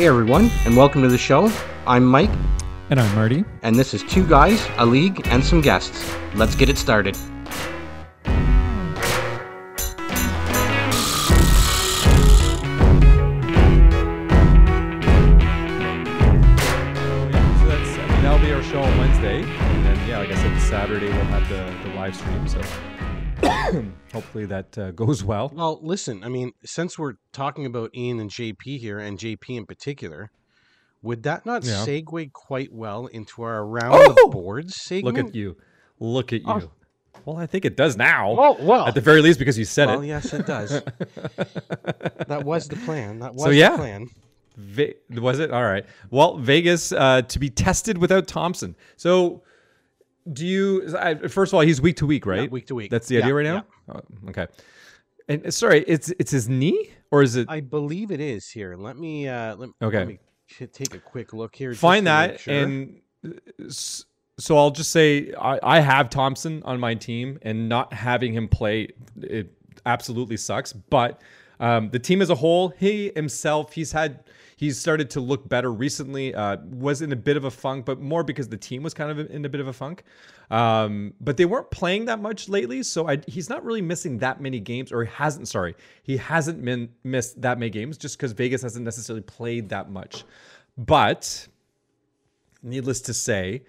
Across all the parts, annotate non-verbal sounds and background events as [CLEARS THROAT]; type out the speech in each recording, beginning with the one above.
Hey everyone, and welcome to the show. I'm Mike, And I'm Marty. and this is Two Guys, a League, and some guests. Let's get it started. Yeah, so that's I mean, that'll be our show on Wednesday, and then yeah, like I said, Saturday we'll have the, the live stream. So hopefully that uh, [LAUGHS] goes well. Well, listen, I mean, since we're talking about Ian and JP here, and JP in particular, would that not Yeah. segue quite well into our round Oh! the boards segment? Look at you, look at you. Oh. Well, I think it does now. Oh well, At the very least, because you said well, it. yes, it does. [LAUGHS] that was the plan. That was So, yeah. the plan. Ve- was it all right? Well, Vegas uh, to be tested without Thompson. So, do you? I, first of all, he's week to week, right? week to week. That's the Yeah, idea right now. Oh, okay. And uh, sorry, it's it's his knee or is it? I believe it is here. Let me uh, let, Okay. let me take a quick look here. find that sure. and uh, so i'll just say I, I have thompson on my team and not having him play it absolutely sucks but um, the team as a whole he himself he's had he's started to look better recently uh, was in a bit of a funk but more because the team was kind of in a bit of a funk. Um, but they weren't playing that much lately so I, he's not really missing that many games or he hasn't sorry he hasn't been missed that many games just because vegas hasn't necessarily played that much. But needless to say,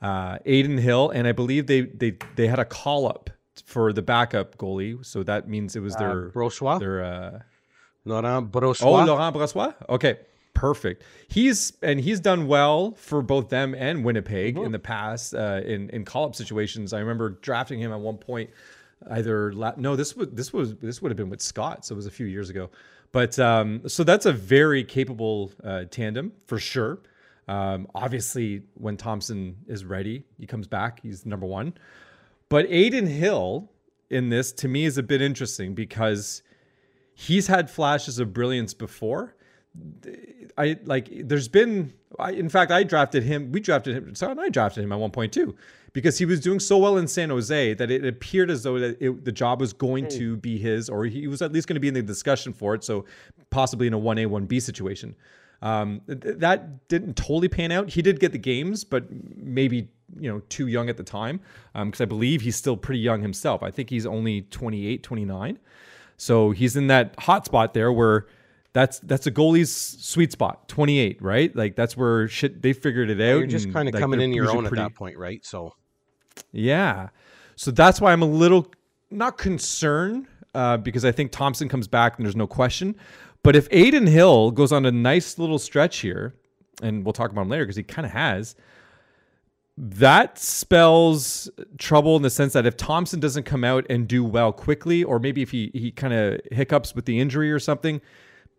uh, Adin Hill, and I believe they they they had a call up for the backup goalie, so that means it was their uh, Brossoit, their uh, Laurent oh Laurent Brossoit. Okay, perfect. He's and he's done well for both them and Winnipeg in the past uh, in in call up situations. I remember drafting him at one point. Either la- no, this would this was this would have been with Scott, so it was a few years ago. But um, so that's a very capable uh, tandem for sure. Um, obviously, when Thompson is ready, he comes back. He's number one. But Adin Hill in this to me is a bit interesting because he's had flashes of brilliance before. I like there's been I in fact I drafted him we drafted him so I drafted him at one point too because he was doing so well in San Jose that it appeared as though that it, the job was going to be his or he was at least going to be in the discussion for it so possibly in a 1A 1B situation. Um, th- that didn't totally pan out. He did get the games but maybe you know too young at the time because I believe he's still pretty young himself. I think he's only 28 29 so he's in that hot spot there where that's that's a goalie's sweet spot, 28, right? Like that's where shit they figured it out. You're just kind of like, coming in your own pretty- at that point, right? So Yeah. So that's why I'm a little not concerned uh, because I think Thompson comes back and there's no question. But if Adin Hill goes on a nice little stretch here, and we'll talk about him later because he kind of has, that spells trouble in the sense that if Thompson doesn't come out and do well quickly, or maybe if he, he kind of hiccups with the injury or something,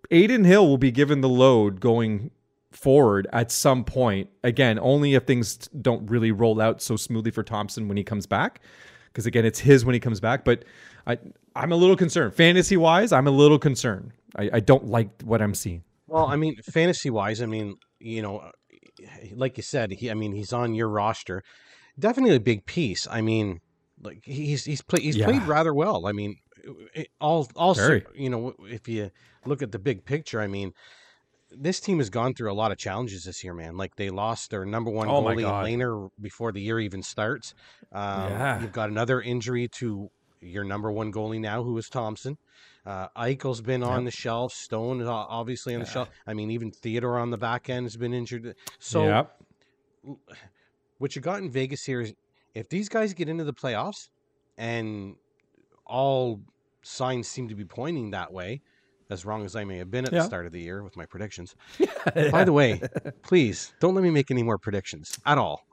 Adin Hill will be given the load going forward at some point. Again, only if things don't really roll out so smoothly for Thompson when he comes back. Because again, it's his when he comes back. But I, I'm a little concerned. Fantasy wise, I'm a little concerned. I, I don't like what I'm seeing. Well, I mean, fantasy wise, I mean, you know, like you said, he, I mean, he's on your roster. Definitely a big piece. I mean, like he's he's played he's played rather well. I mean, all also, Very. you know, if you look at the big picture, I mean, this team has gone through a lot of challenges this year, man. Like they lost their number one Oh goalie Lehner before the year even starts. Um, Yeah. You've got another injury to your number one goalie now, who is Thompson. Uh, Eichel's been on the shelf. Stone is obviously on the Yeah. shelf. I mean, even Theodore on the back end has been injured. So yep. what you got in Vegas here is if these guys get into the playoffs and all signs seem to be pointing that way, as wrong as I may have been at Yeah. the start of the year with my predictions. [LAUGHS] By the way, [LAUGHS] please don't let me make any more predictions at all.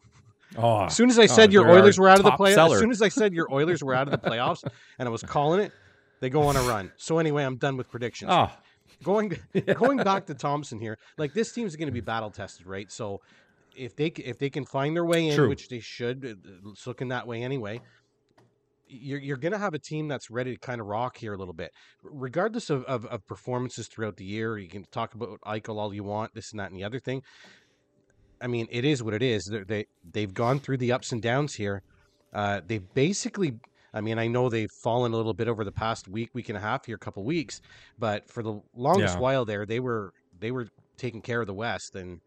oh, As soon as I said your Oilers were out of the playoffs, [LAUGHS] as soon as I said your Oilers were out of the playoffs and I was calling it, they go on a run. So anyway, I'm done with predictions. oh, going going back to Thompson here, like this team's going to be battle tested, right? So if they if they can find their way in, True. which they should, uh, it's looking that way anyway. You're, you're going to have a team that's ready to kind of rock here a little bit, regardless of, of, of performances throughout the year. You can talk about Eichel all you want, this and that and the other thing. I mean, it is what it is. They're, they they've gone through the ups and downs here. Uh, they basically, I mean, I know they've fallen a little bit over the past week, week and a half here, a couple weeks, but for the longest Yeah. while there, they were they were taking care of the West and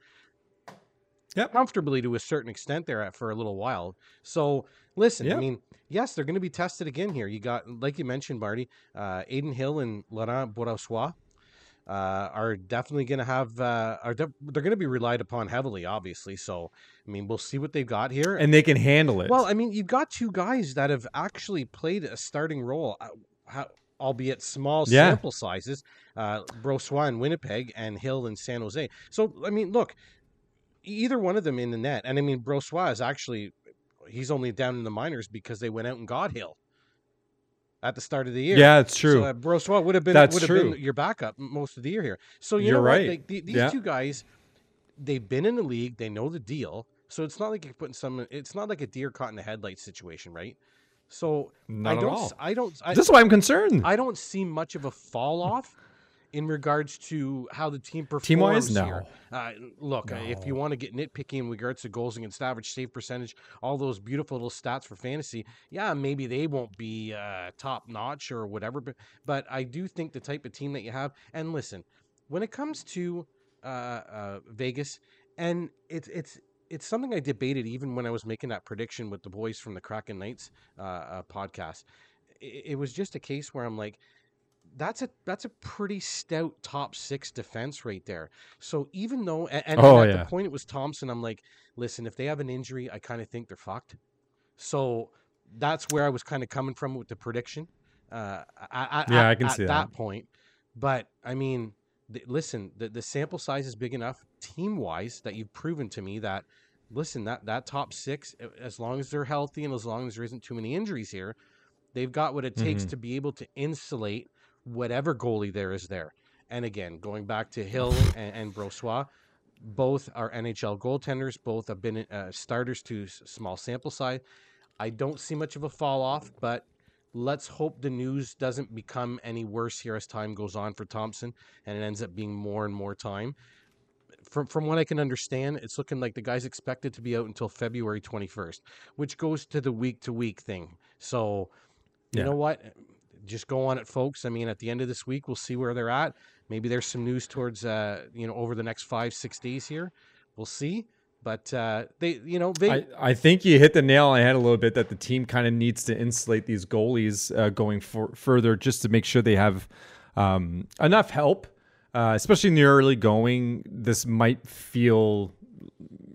Yep. comfortably to a certain extent there at- for a little while. So listen, I mean, yes, they're going to be tested again here. You got, like you mentioned, Marty, uh, Adin Hill and Laurent Brossoit uh, are definitely going to have, uh, are def- they're going to be relied upon heavily, obviously. So, I mean, we'll see what they've got here. And they can handle it. Well, I mean, you've got two guys that have actually played a starting role, uh, how, albeit small Yeah. sample sizes. Uh, Brossoit in Winnipeg and Hill in San Jose. So, I mean, look, either one of them in the net, and I mean, Brossoit is actually he's only down in the minors because they went out and got Hill at the start of the year. yeah, it's true. So uh, Brossoit would have been That's would have true. been your backup most of the year here. So you You're know right. what? Like, the, these Yeah. two guys, they've been in the league. They know the deal. So it's not like you're putting some. It's not like a deer caught in the headlights situation, right? So Not I at don't. all. s- I don't. I, This is why I'm concerned. I don't see much of a fall off in regards to how the team performs Team-wise, no. here. Uh, look, uh, if you want to get nitpicky in regards to goals against average, save percentage, all those beautiful little stats for fantasy, yeah, maybe they won't be uh, top notch or whatever, but but I do think the type of team that you have. And listen, when it comes to uh, uh, Vegas, and it's it's it's something I debated even when I was making that prediction with the boys from the Kraken Knights uh, uh, podcast. It, it was just a case where I'm like, that's a that's a pretty stout top six defense right there. So even though and, and Oh, at yeah. the point it was Thompson, I'm like, listen, if they have an injury, I kind of think they're fucked. So that's where I was kind of coming from with the prediction. Uh, at, Yeah, at- I can at see that that. point. But I mean, th- listen, the the sample size is big enough team wise that you've proven to me that listen that that top six, as long as they're healthy and as long as there isn't too many injuries here, they've got what it takes Mhm. to be able to insulate whatever goalie there is there. And again, going back to Hill and, and Brossoit, both are NHL goaltenders. Both have been uh, starters to small sample size. I don't see much of a fall off, but let's hope the news doesn't become any worse here as time goes on for Thompson, and it ends up being more and more time. From from what I can understand, it's looking like the guy's expected to be out until February twenty first, which goes to the week to week thing. So, you Yeah. know what? Just go on it, folks. I mean, at the end of this week, we'll see where they're at. Maybe there's some news towards uh, you know over the next five six days here. We'll see. But uh, they, you know, they I, I think you hit the nail on the head a little bit that the team kind of needs to insulate these goalies uh, going for, further just to make sure they have um, enough help, uh, especially in the early going. This might feel,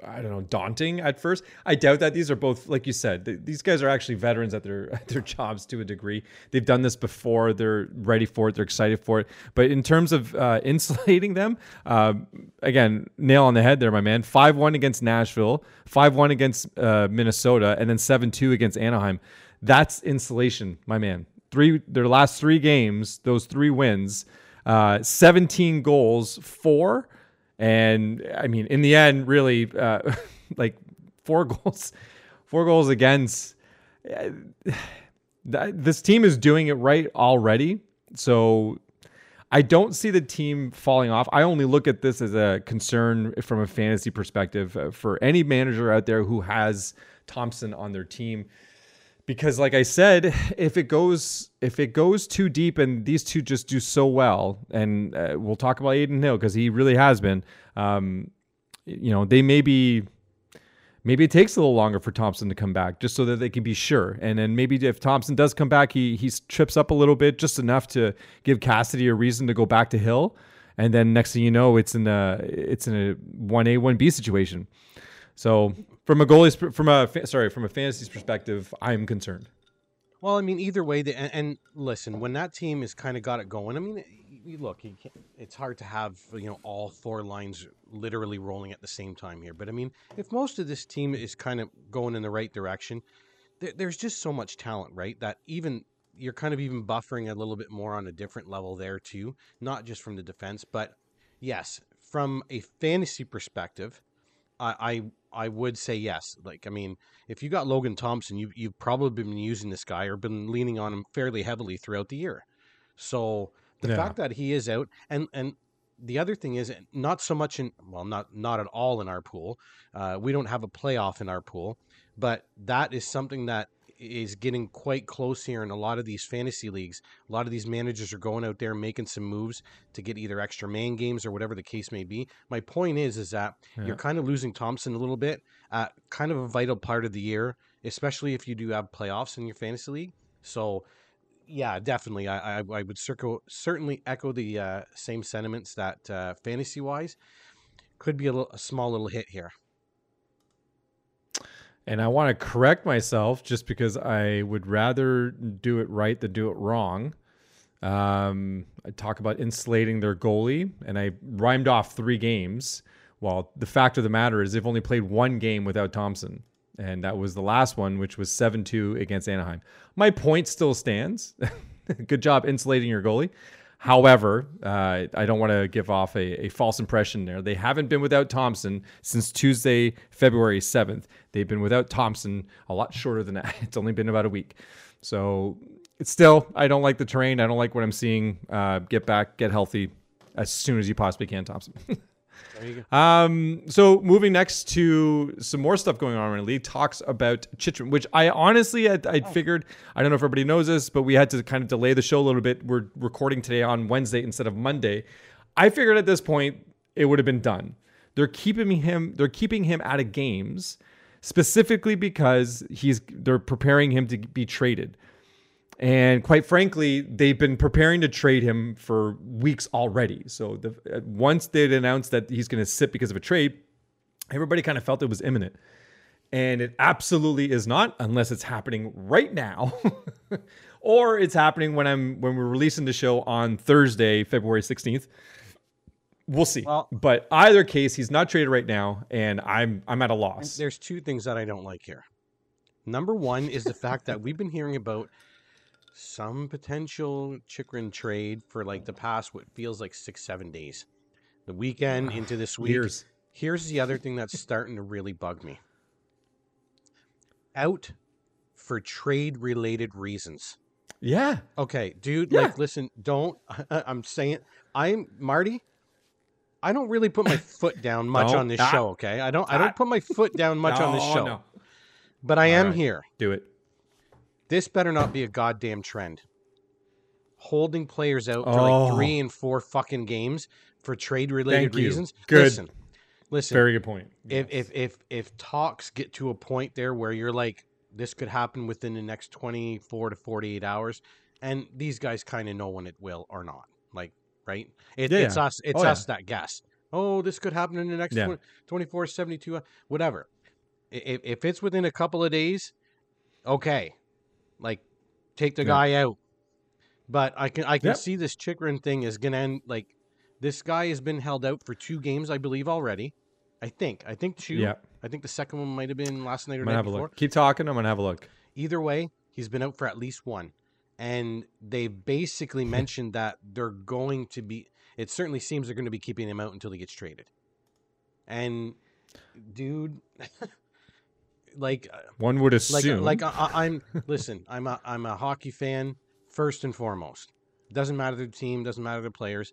I don't know, daunting at first. I doubt that these are both, like you said, th- these guys are actually veterans at their [LAUGHS] at their jobs to a degree. They've done this before. They're ready for it. They're excited for it. But in terms of uh, [LAUGHS] insulating them, uh, again, nail on the head there, my man. Five one against Nashville, five one against uh, Minnesota, and then seven two against Anaheim. That's insulation, my man. Three their last three games, those three wins, uh, 17 goals, four. And I mean, in the end, really, uh, [LAUGHS] like four [LAUGHS] goals, four goals against. uh, [SIGHS] This team is doing it right already. So I don't see the team falling off. I only look at this as a concern from a fantasy perspective uh, for any manager out there who has Thompson on their team because like I said, if it goes if it goes too deep and these two just do so well, and uh, we'll talk about Adin Hill because he really has been. Um, you know, they may be maybe it takes a little longer for Thompson to come back just so that they can be sure. And then maybe if Thompson does come back, he he trips up a little bit, just enough to give Cassidy a reason to go back to Hill. And then next thing you know, it's in a it's in a one A one B situation. So from a goalie's from a sorry from a fantasy's perspective, I'm concerned. Well, I mean, either way, the, and, and listen, when that team has kind of got it going, I mean, look, it's hard to have you know all four lines literally rolling at the same time here. But I mean, if most of this team is kind of going in the right direction, there, there's just so much talent, right? That even you're kind of even buffering a little bit more on a different level there too, not just from the defense, but yes, from a fantasy perspective, I, I I would say yes. Like I mean, if you got Logan Thompson, you you've probably been using this guy or been leaning on him fairly heavily throughout the year. So the Yeah. fact that he is out, and and the other thing is not so much in well, not not at all in our pool. Uh, we don't have a playoff in our pool, but that is something that is getting quite close here in a lot of these fantasy leagues. A lot of these managers are going out there making some moves to get either extra man games or whatever the case may be. My point is, is that Yeah. you're kind of losing Thompson a little bit at kind of a vital part of the year, especially if you do have playoffs in your fantasy league. So, yeah, definitely, I I, I would circle, certainly echo the uh, same sentiments that uh, fantasy wise could be a, little, a small little hit here. And I want to correct myself just because I would rather do it right than do it wrong. Um, I talk about insulating their goalie, and I rhymed off three games. Well, the fact of the matter is, they've only played one game without Thompson, and that was the last one, which was 7 2 against Anaheim. My point still stands. [LAUGHS] Good job insulating your goalie. However, uh, I don't want to give off a, a false impression there. They haven't been without Thompson since Tuesday, February 7th. They've been without Thompson a lot shorter than that. [LAUGHS] It's only been about a week. So it's still, I don't like the terrain. I don't like what I'm seeing. Uh, get back, get healthy as soon as you possibly can, Thompson. [LAUGHS] There you go. Um, so moving next to some more stuff going on in the league, talks about Chychrun, which I honestly had I figured I don't know if everybody knows this, but we had to kind of delay the show a little bit. We're recording today on Wednesday instead of Monday. I figured at this point it would have been done. They're keeping him. They're keeping him out of games specifically because he's. They're preparing him to be traded. And quite frankly, they've been preparing to trade him for weeks already. So the, once they'd announced that he's going to sit because of a trade, everybody kind of felt it was imminent. And it absolutely is not, unless it's happening right now, [LAUGHS] or it's happening when I'm when we're releasing the show on Thursday, February 16th. We'll see. Well- but either case, he's not traded right now, and I'm I'm at a loss. There's two things that I don't like here. Number one is the fact that we've been hearing about some potential Chychrun trade for like the past what feels like six, seven days. The weekend into this week. Years. Here's the other thing that's starting to really bug me. Out for trade related reasons. Yeah. Okay, dude, Yeah. like listen, don't [LAUGHS] I'm saying I'm Marty. I don't really put my [LAUGHS] foot down much on this show, okay? I don't I don't put my foot down much on this show. no. But I am Alright. here. Do it. This better not be a goddamn trend. Holding players out for Oh. like three and four fucking games for trade related reasons. Good. Listen, listen. Very good point. if, if if if talks get to a point there where you're like, this could happen within the next twenty four to forty eight hours, and these guys kind of know when it will or not. Like, right? It, Yeah, it's yeah. us. It's Oh, yeah. us that guess. Oh, this could happen in the next Yeah. twen- 24, 72, uh, whatever. If, if it's within a couple of days, okay, like take the Yeah. guy out. But I can I can Yep. see this Chychrun thing is gonna end like this guy has been held out for two games, I believe already. I think I think two. Yeah. I think the second one might have been last night or I'm night have a before. look. Keep talking. I'm gonna have a look. Either way, he's been out for at least one, and they basically hmm. mentioned that they're going to be. It certainly seems they're going to be keeping him out until he gets traded. And, dude, [LAUGHS] like uh, One would like assume. like I, I- I'm listen i'm a i'm a hockey fan first and foremost doesn't matter the team doesn't matter the players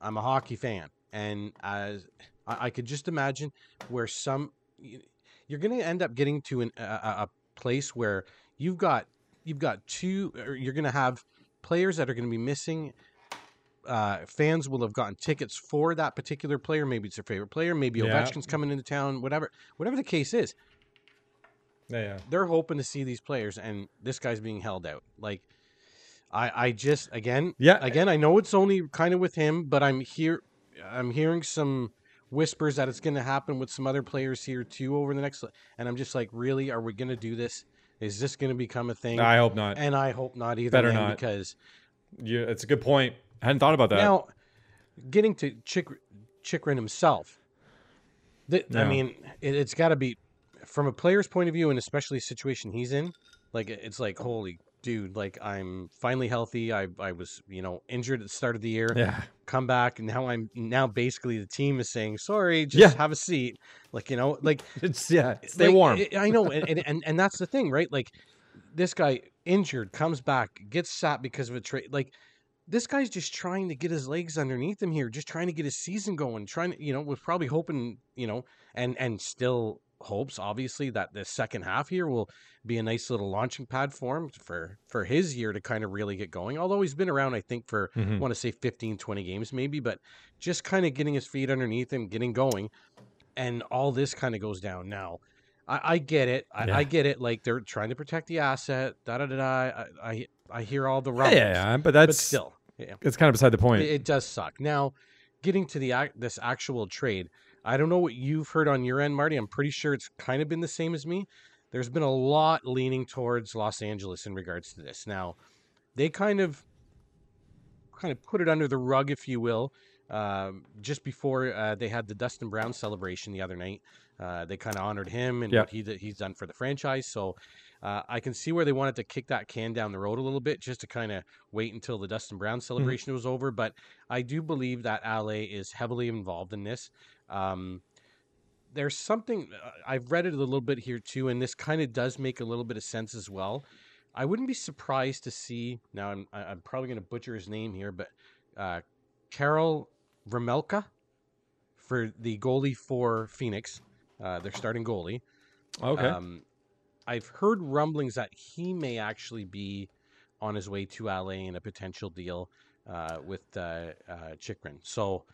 i'm a hockey fan and as i, I could just imagine where some you're going to end up getting to an, a, a place where you've got you've got two or you're going to have players that are going to be missing uh, fans will have gotten tickets for that particular player. Maybe it's their favorite player. Maybe Yeah. Ovechkin's coming into town. Whatever, whatever the case is yeah, yeah. they're hoping to see these players and this guy's being held out like i i just again Yeah. again i know it's only kind of with him but i'm here i'm hearing some whispers that it's going to happen with some other players here too over the next and i'm just like really are we going to do this is this going to become a thing I hope not. and i hope not either Better not. because Yeah, it's a good point. I hadn't thought about that. now getting to Chick Chychrun himself th- i mean it, it's got to be from a player's point of view and especially the situation he's in like it's like holy dude like i'm finally healthy i i was you know injured at the start of the year yeah. come back and now i'm now basically the team is saying sorry just Yeah. have a seat like you know like [LAUGHS] It's yeah. Stay like, warm. I- I know, and, and and and that's the thing, right? Like this guy injured, comes back, gets sat because of a trade. Like this guy's just trying to get his legs underneath him here, just trying to get his season going, trying to, you know, was probably hoping, you know, and and still hopes, obviously, that the second half here will be a nice little launching pad for him for for his year to kind of really get going. Although he's been around, I think, for Mhm. I want to say 15, 20 games maybe, but just kind of getting his feet underneath him, getting going, and all this kind of goes down now. I, I get it. I, Yeah. I get it. Like they're trying to protect the asset. Da da da da. I I, I hear all the Yeah, rumbles, yeah, but but that's still, yeah. it's kind of beside the point. It, it does suck. Now, getting to the this actual trade, I don't know what you've heard on your end, Marty. I'm pretty sure it's kind of been the same as me. There's been a lot leaning towards Los Angeles in regards to this. Now, they kind of kind of put it under the rug, if you will, um, just before uh, they had the Dustin Brown celebration the other night. Uh, they kind of honored him and Yeah. what he he's done for the franchise. So uh, I can see where they wanted to kick that can down the road a little bit, just to kind of wait until the Dustin Brown celebration was over. But I do believe that LA is heavily involved in this. Um, there's something uh, I've read it a little bit here too, and this kind of does make a little bit of sense as well. I wouldn't be surprised to see now. I'm I'm probably going to butcher his name here, but uh, Karel Ramelka for the goalie for Phoenix, uh, their starting goalie. okay. Um, I've heard rumblings that he may actually be on his way to LA in a potential deal uh, with uh, uh, Chychrun. So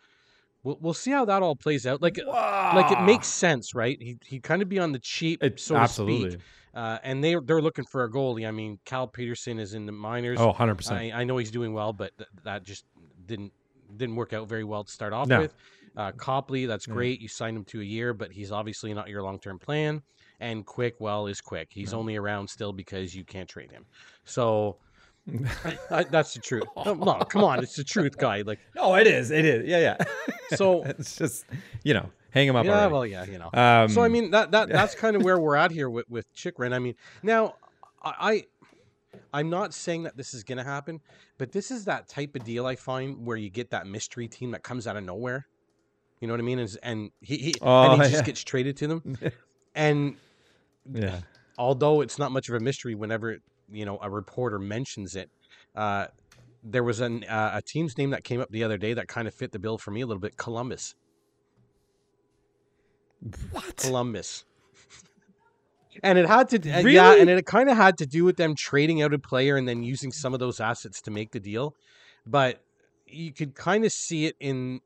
we'll we'll see how that all plays out. Like like it makes sense, right? He he kind of be on the cheap, It- so to speak. Uh, and they they're looking for a goalie. I mean, Cal Petersen is in the minors. Oh, 100%. I, I know he's doing well, but th- that just didn't didn't work out very well to start off No. with. Uh, Copley, that's Yeah. great. You signed him to a year, but he's obviously not your long term plan. And Quick, well, is Quick. He's only around still because you can't trade him. So I, that's the truth. [LAUGHS] No, no, come on, it's the truth, guy. Like [LAUGHS] oh, it is. It is. Yeah, yeah. [LAUGHS] So- it's just, you know, hang him up. yeah, already. well, yeah, you know. um, so I mean that that that's kind of where we're at here with with Chychrun. I mean, now I, I I'm not saying that this is gonna happen, but this is that type of deal I find where you get that mystery team that comes out of nowhere. You know what I mean? And, and he, he Oh, and he just yeah. gets traded to them. And yeah. although it's not much of a mystery, whenever you know a reporter mentions it, uh, there was an uh, a team's name that came up the other day that kind of fit the bill for me a little bit. Columbus. What? Columbus. And it had to, uh, yeah, and it kind of had to do with them trading out a player and then using some of those assets to make the deal. But you could kind of see it in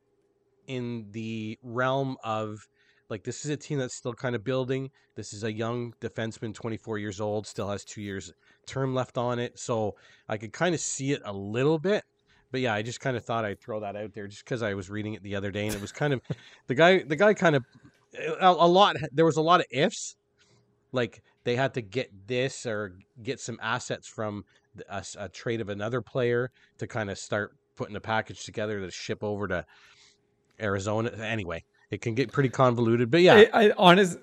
in the realm of like this is a team that's still kind of building. This is a young defenseman, 24 years old, still has two years term left on it. So I could kind of see it a little bit. But yeah, I just kind of thought I'd throw that out there just because I was reading it the other day and it was kind of the guy. The guy kind of a, a lot. There was a lot of ifs. Like they had to get this or get some assets from a, a trade of another player to kind of start putting a package together to ship over to Arizona. Anyway, it can get pretty convoluted. But yeah, I, I honest,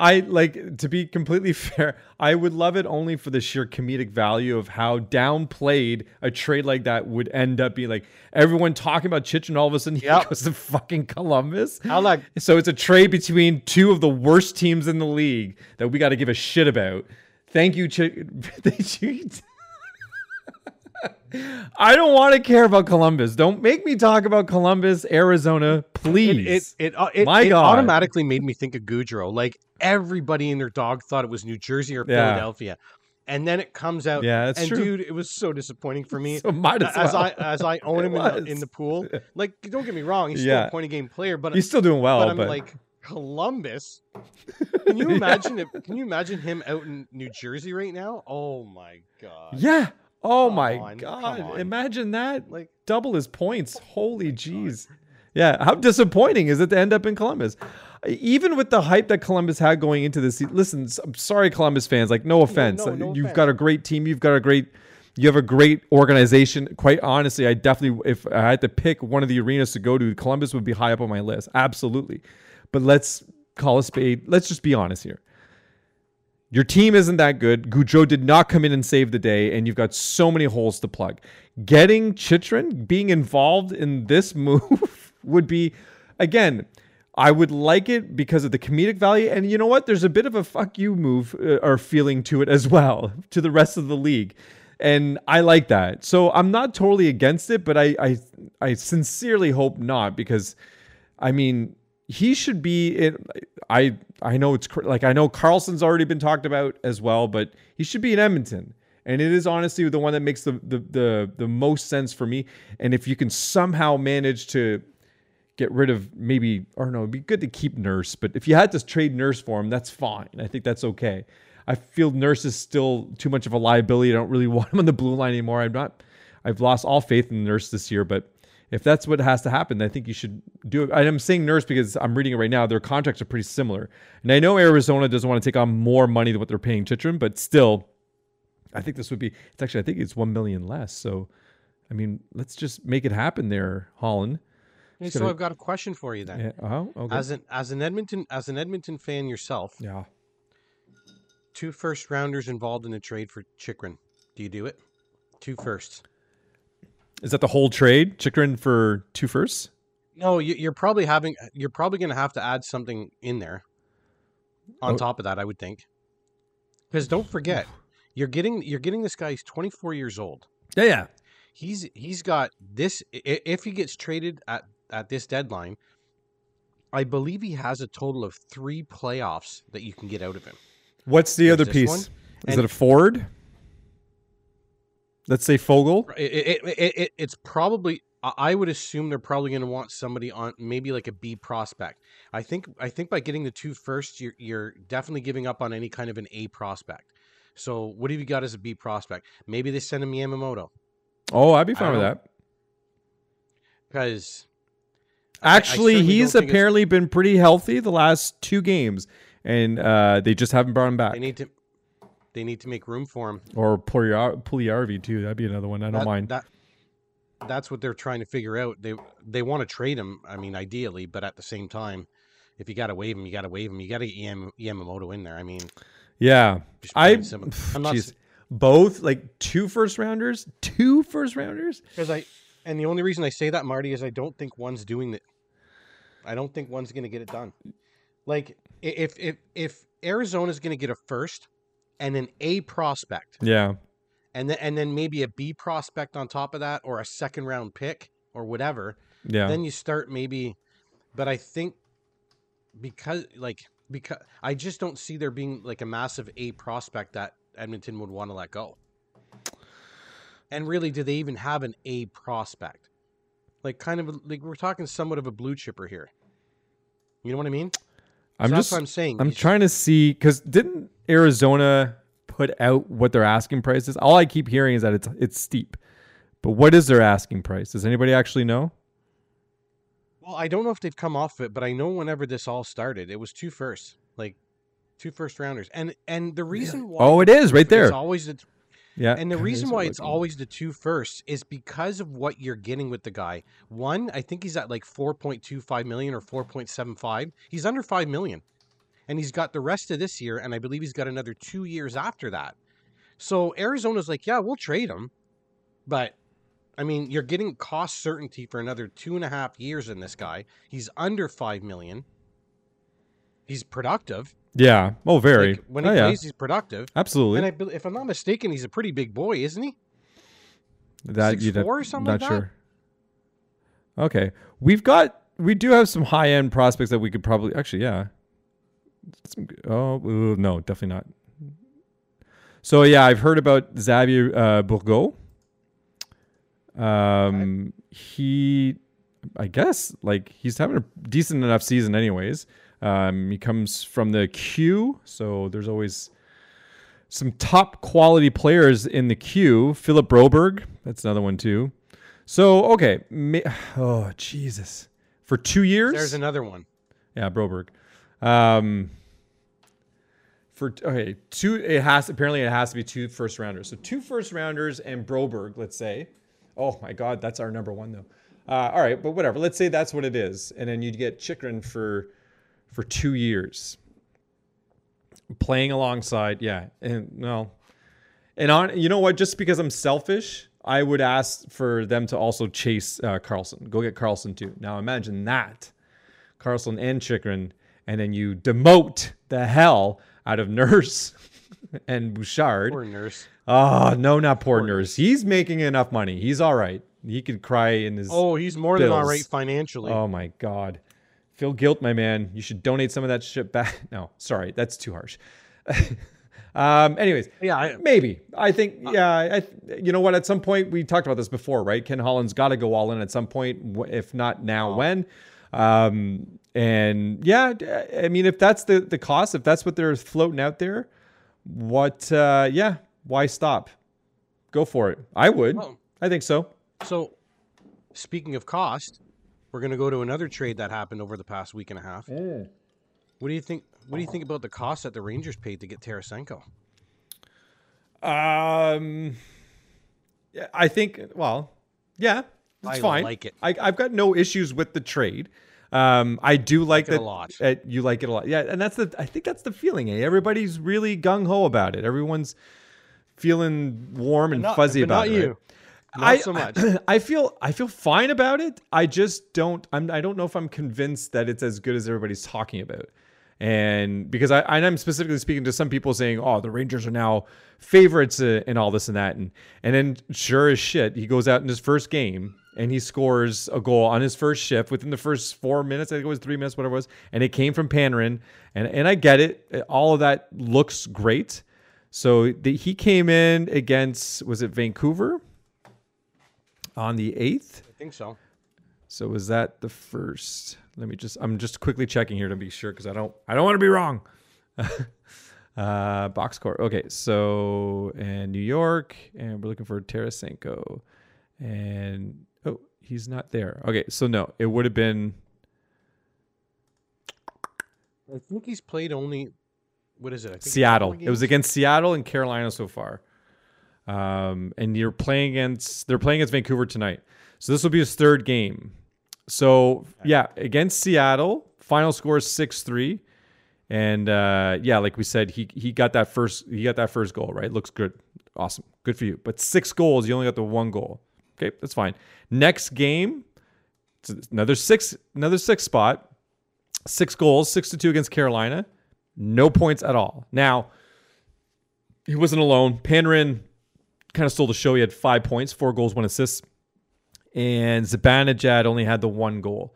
I like to be completely [LAUGHS] fair. I would love it only for the sheer comedic value of how downplayed a trade like that would end up being. Like everyone talking about Chich, and all of a sudden he [LAUGHS] Yep. goes to fucking Columbus. how like So it's a trade between two of the worst teams in the league that we got to give a shit about. Thank you, Chich. [LAUGHS] I don't want to care about Columbus. Don't make me talk about Columbus, Arizona, please. it it, uh, it, My it God. automatically made me think of Gaudreau. Like everybody and their dog thought it was New Jersey or Yeah. Philadelphia, and then it comes out. Yeah, that's and true. dude, it was so disappointing for me. [LAUGHS] So might as, as well. I as I [LAUGHS] own him in the, in the pool. [LAUGHS] Like, don't get me wrong, he's still a point game player, but He's still doing well, but but, I'm like Columbus. Can you imagine it? Can you imagine him out in New Jersey right now? Oh my god! yeah. Oh Come my on, god! Imagine that. Like Double his points. Oh Holy jeez. Yeah. How disappointing is it to end up in Columbus? Even with the hype that Columbus had going into this, season, listen. I'm sorry, Columbus fans. Like, no offense. no, no You've offense. got a great team. You've got a great. You have a great organization. Quite honestly, I definitely, if I had to pick one of the arenas to go to, Columbus would be high up on my list. Absolutely. But let's call a spade. Let's just be honest here. Your team isn't that good. Gaudreau did not come in and save the day, and you've got so many holes to plug. Getting Chychrun, being involved in this [LAUGHS] move would be, again, I would like it because of the comedic value. And you know what? There's a bit of a fuck you move uh, or feeling to it as [LAUGHS] well to the rest of the league. And I like that. So I'm not totally against it, but I I, I sincerely hope not because I mean, he should be in. I I know it's like I know Karlsson's already been talked about as well, but he should be in Edmonton. And it is honestly the one that makes the the the, the most sense for me. And if you can somehow manage to get rid of maybe or no, it'd be good to keep Nurse, but if you had to trade Nurse for him, that's fine. I think that's okay. I feel Nurse is still too much of a liability. I don't really [LAUGHS] want him on the blue line anymore. I'm not. I've lost all faith in Nurse this year, but if that's what has to happen, I think you should do it. And I'm saying Nurse because I'm reading it right now. Their contracts are pretty similar, and I know Arizona doesn't want to take on more money than what they're paying Chychrun, but still, I think this would be. It's actually I think it's one million less. So, I mean, let's just make it happen there, Holland. Hey, so gotta- I've got a question for you then. Yeah. Oh, okay. As an as an Edmonton as an Edmonton fan yourself, yeah. two first rounders involved in a trade for Chychrun. Do you do it? Two firsts. Is that the whole trade? Chychrun for two firsts? No, you, you're probably having you're probably going to have to add something in there on Oh. top of that. I would think. Because don't forget, you're getting you're getting this guy. He's 24 years old. Yeah, yeah. He's he's got this. If he gets traded at at this deadline, I believe he has a total of three playoffs that you can get out of him. What's the There's other piece? one, Is and- it a Ford? Let's say Foegele. It, it, it, it, it's probably. I I would assume they're probably going to want somebody on maybe like a B prospect. I think. I think by getting the two first, you're you're definitely giving up on any kind of an A prospect. So what have you got as a B prospect? Maybe they send him Yamamoto Oh, I'd be fine with that. because I- I Actually, he's don't think it's- apparently been pretty healthy the last two games, and uh, they just haven't brought him back. they need to. They need to make room for him. or Puliar- Puljujärvi too. That'd be another one. I don't that, mind. that. That's what they're trying to figure out. They they want to trade him. I mean, ideally, but at the same time, if you got to waive him, you got to waive him. You got to get Yam, Yamamoto in there. I mean, yeah, I [SIGHS] I'm not jeez. both like two first rounders, two first rounders. because I and the only reason I say that, Marty, is I don't think one's doing it. I don't think one's going to get it done. Like if if if Arizona's going to get a first and an A prospect, Yeah, and then and then maybe a B prospect on top of that, or a second round pick, or whatever, yeah. then you start maybe. But I think because like because I just don't see there being like a massive A prospect that Edmonton would want to let go. And really, do they even have an A prospect? Like kind of like we're talking somewhat of a blue chipper here. You know what I mean? I'm just. what I'm saying. I'm trying to see because didn't Arizona put out what their asking price is? All I keep hearing is that it's it's steep, but what is their asking price? Does anybody actually know? Well, I don't know if they've come off it, but I know whenever this all started, it was two firsts, like two first rounders, and and the reason why Oh, it is right it's there. always the Yeah, And the reason why it's looking. always the two first is because of what you're getting with the guy. One, I think he's at like 4.25 million or 4.75. He's under 5 million. And he's got the rest of this year, and I believe he's got another two years after that. So Arizona's like, yeah, we'll trade him. But I mean, you're getting cost certainty for another two and a half years in this guy. He's under 5 million. He's productive. Yeah. Oh, very. Like, when he oh, yeah. plays, he's productive. Absolutely. And I, if I'm not mistaken, he's a pretty big boy, isn't he? that you'd 6'4" have- or something not like that? Okay, we've got we do have some high end prospects that we could probably actually yeah. Some oh no, definitely not. So yeah, I've heard about Xavier uh, Bourgault. Um, he, I guess, like he's having a decent enough season, anyways. Um, he comes from the queue, so there's always some top quality players in the queue. Philip Broberg, that's another one too. So okay, [SIGHS] oh Jesus, for two years. There's another one. yeah, Broberg. Um, for okay, two. It has apparently it has to be two first rounders. So two first rounders and Broberg, let's say. Oh my God, that's our number one though. Uh, all right, but whatever. Let's say that's what it is, and then you'd get Chychrun for for two years playing alongside. Yeah, and no, and on. You know what? Just because I'm selfish, I would ask for them to also chase uh, Karlsson. Go get Karlsson too. Now imagine that, Karlsson and Chychrun, and then you demote the hell out of [LAUGHS] Nurse and Bouchard. Poor nurse. Oh no, not poor, Poor Nurse. He's making enough money. He's all right. He could cry in his. Oh, he's more than all right financially. Oh my god. Feel guilt, my man. You should donate some of that shit back. [LAUGHS] No, sorry, that's too harsh. [LAUGHS] um, anyways, Yeah, I, maybe. I think, yeah, I, you know what? At some point, we talked about this before, right? Ken Holland's got to go all in at some point. If not now, when? Um, and yeah, I mean, if that's the the cost, if that's what they're floating out there, what? Uh, yeah, why stop? Go for it. I would. Well- I think so. so speaking of cost, we're going to go to another trade that happened over the past week and a half. What do you think? What do you think about the cost that the Rangers paid to get Tarasenko? Um, yeah, I think. Well, yeah, that's I fine. like it. I, I've got no issues with the trade. Um, I do like, Like it a lot. uh, you like it a lot, yeah, and that's the. I think that's the feeling. Eh? Everybody's really gung ho about it. Everyone's feeling warm and Not- fuzzy but about not it. you. right? Not I, so much. [CLEARS THROAT] I feel I feel fine about it. I just don't. I'm. I don't know if I'm convinced that it's as good as everybody's talking about. And because I, and I'm specifically speaking to some people saying, "Oh, the Rangers are now favorites uh, and all this and that," and and then sure as shit, he goes out in his first game and he scores a goal on his first shift within the first four minutes. I think it was three minutes, whatever it was, and it came from Panarin. And and I get it. All of that looks great. So the, he came in against was it Vancouver on the eighth. I think so. So was that the first? Let me just. I'm just quickly checking here to be sure because I don't. I don't want to be wrong. [LAUGHS] uh, box score. Okay, so and New York, and we're looking for Tarasenko, and oh, he's not there. Okay, so no, it would have been. I think he's played only. What is it? I think Seattle. It was against Seattle and Carolina so far. Um, and you're playing against they're playing against Vancouver tonight. So this will be his third game. So yeah, against Seattle, final score is six three. And uh, yeah, like we said, he he got that first he got that first goal, right? Looks good. Awesome. Good for you. But six goals, you only got the one goal. Okay, that's fine. Next game, it's another six another six spot. Six goals, six to two against Carolina no points at all. Now, he wasn't alone. Panarin kind of stole the show. He had five points, four goals, one assist. And Zibanejad only had the one goal.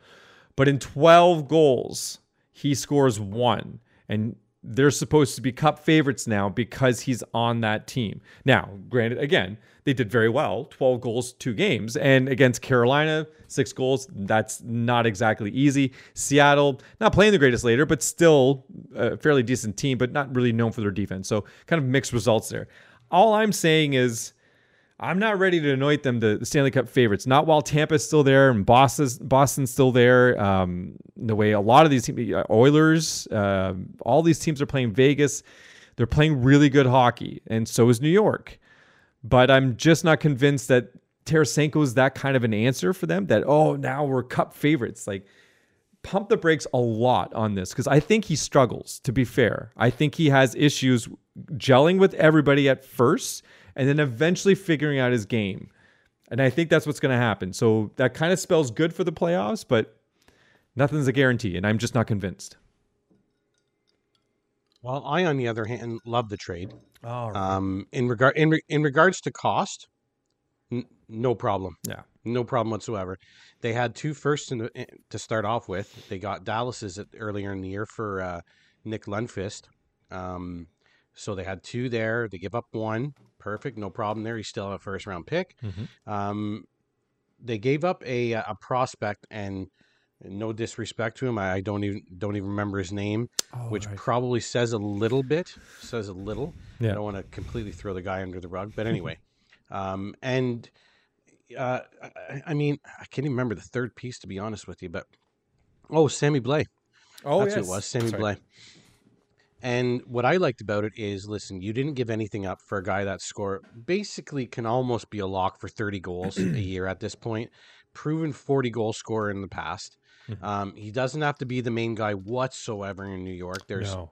But in 12 goals, he scores one. And they're supposed to be cup favorites now because he's on that team. Now, granted, again, they did very well 12 goals, two games. And against Carolina, six goals. That's not exactly easy. Seattle, not playing the greatest later, but still a fairly decent team, but not really known for their defense. So kind of mixed results there. All I'm saying is. I'm not ready to anoint them the, the Stanley Cup favorites. Not while Tampa's still there and Boston's Boston's still there. Um, the way a lot of these teams, Oilers, uh, all these teams are playing Vegas. They're playing really good hockey, and so is New York. But I'm just not convinced that Tarasenko is that kind of an answer for them. That oh, now we're Cup favorites. Like pump the brakes a lot on this because I think he struggles. To be fair, I think he has issues gelling with everybody at first and then eventually figuring out his game. And I think that's what's going to happen. So that kind of spells good for the playoffs, but nothing's a guarantee, and I'm just not convinced. Well, I, on the other hand, love the trade. Oh, Um, in regard in re- in regards to cost, n- no problem. Yeah. no problem whatsoever. They had two firsts in the, in- to start off with. They got Dallas's at, earlier in the year for uh, Nick Lundkvist. Um, so they had two there. They give up one. Perfect, no problem there. He's still a first round pick. Mhm. Um, they gave up a a prospect and. No disrespect to him, I I don't even don't even remember his name, which probably says a little bit. Says a little. Yeah. I don't want to completely throw the guy under the rug, but [LAUGHS] anyway. um, and uh, I, I mean, I can't even remember the third piece to be honest with you, but oh, Sammy Blais. oh, That's yes. who it was, Sammy. Blais. And what I liked about it is, listen, you didn't give anything up for a guy that score basically can almost be a lock for 30 goals a [CLEARS THROAT] year at this point. Proven 40 goal scorer in the past. Mhm. Um, he doesn't have to be the main guy whatsoever in New York. There's No.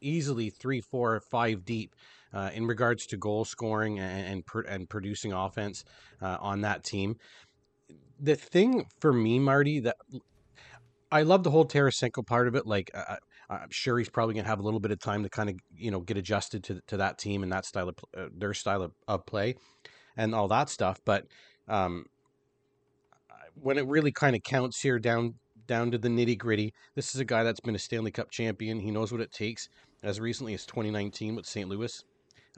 easily three, four, five deep uh, in regards to goal scoring and and, pr- and producing offense uh, on that team. The thing for me, Marty, that I love the whole Tarasenko part of it. Like, uh, I'm sure he's probably gonna have a little bit of time to kind of you know get adjusted to to that team and that style of uh, their style of, of play and all that stuff. But um, when it really kind of counts here down down to the nitty gritty, this is a guy that's been a Stanley Cup champion. He knows what it takes. As recently as 2019 with St. Louis,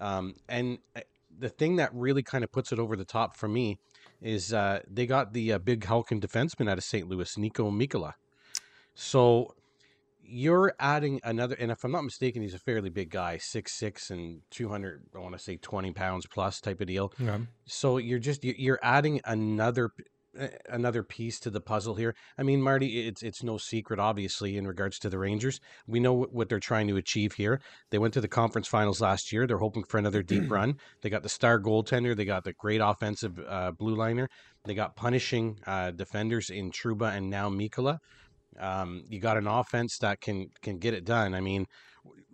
um, and uh, the thing that really kind of puts it over the top for me is uh, they got the uh, big Hulking defenseman out of St. Louis, Niko Mikkola. So you're adding another, and if I'm not mistaken, he's a fairly big guy, six six and two hundred. I want to say twenty pounds plus type of deal. Yeah. So you're just you're adding another another piece to the puzzle here. I mean, Marty, it's it's no secret, obviously, in regards to the Rangers. We know what they're trying to achieve here. They went to the conference finals last year. They're hoping for another deep [CLEARS THROAT] run. They got the star goaltender. They got the great offensive uh, blue liner. They got punishing uh, defenders in Trouba and now Mikkola. Um, you got an offense that can can get it done. I mean,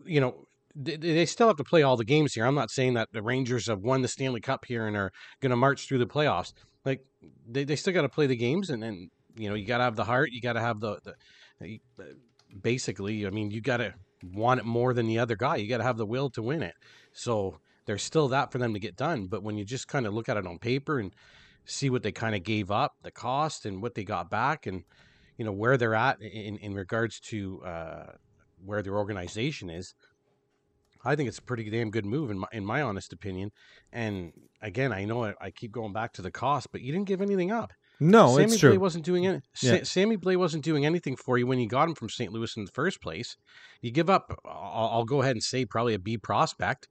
you know, they, they still have to play all the games here. I'm not saying that the Rangers have won the Stanley Cup here and are going to march through the playoffs. Like they, they still got to play the games, and then you know you got to have the heart. You got to have the, the basically. I mean, you got to want it more than the other guy. You got to have the will to win it. So there's still that for them to get done. But when you just kind of look at it on paper and see what they kind of gave up, the cost, and what they got back, and you know where they're at in in regards to uh, where their organization is. I think it's a pretty damn good move in my in my honest opinion. And again, I know I, I keep going back to the cost, but you didn't give anything up. No, Sammy it's true. wasn't doing any. Yeah. Sa- Sammy Blais wasn't doing anything for you when you got him from St. Louis in the first place. You give up. I'll, I'll go ahead and say probably a B prospect,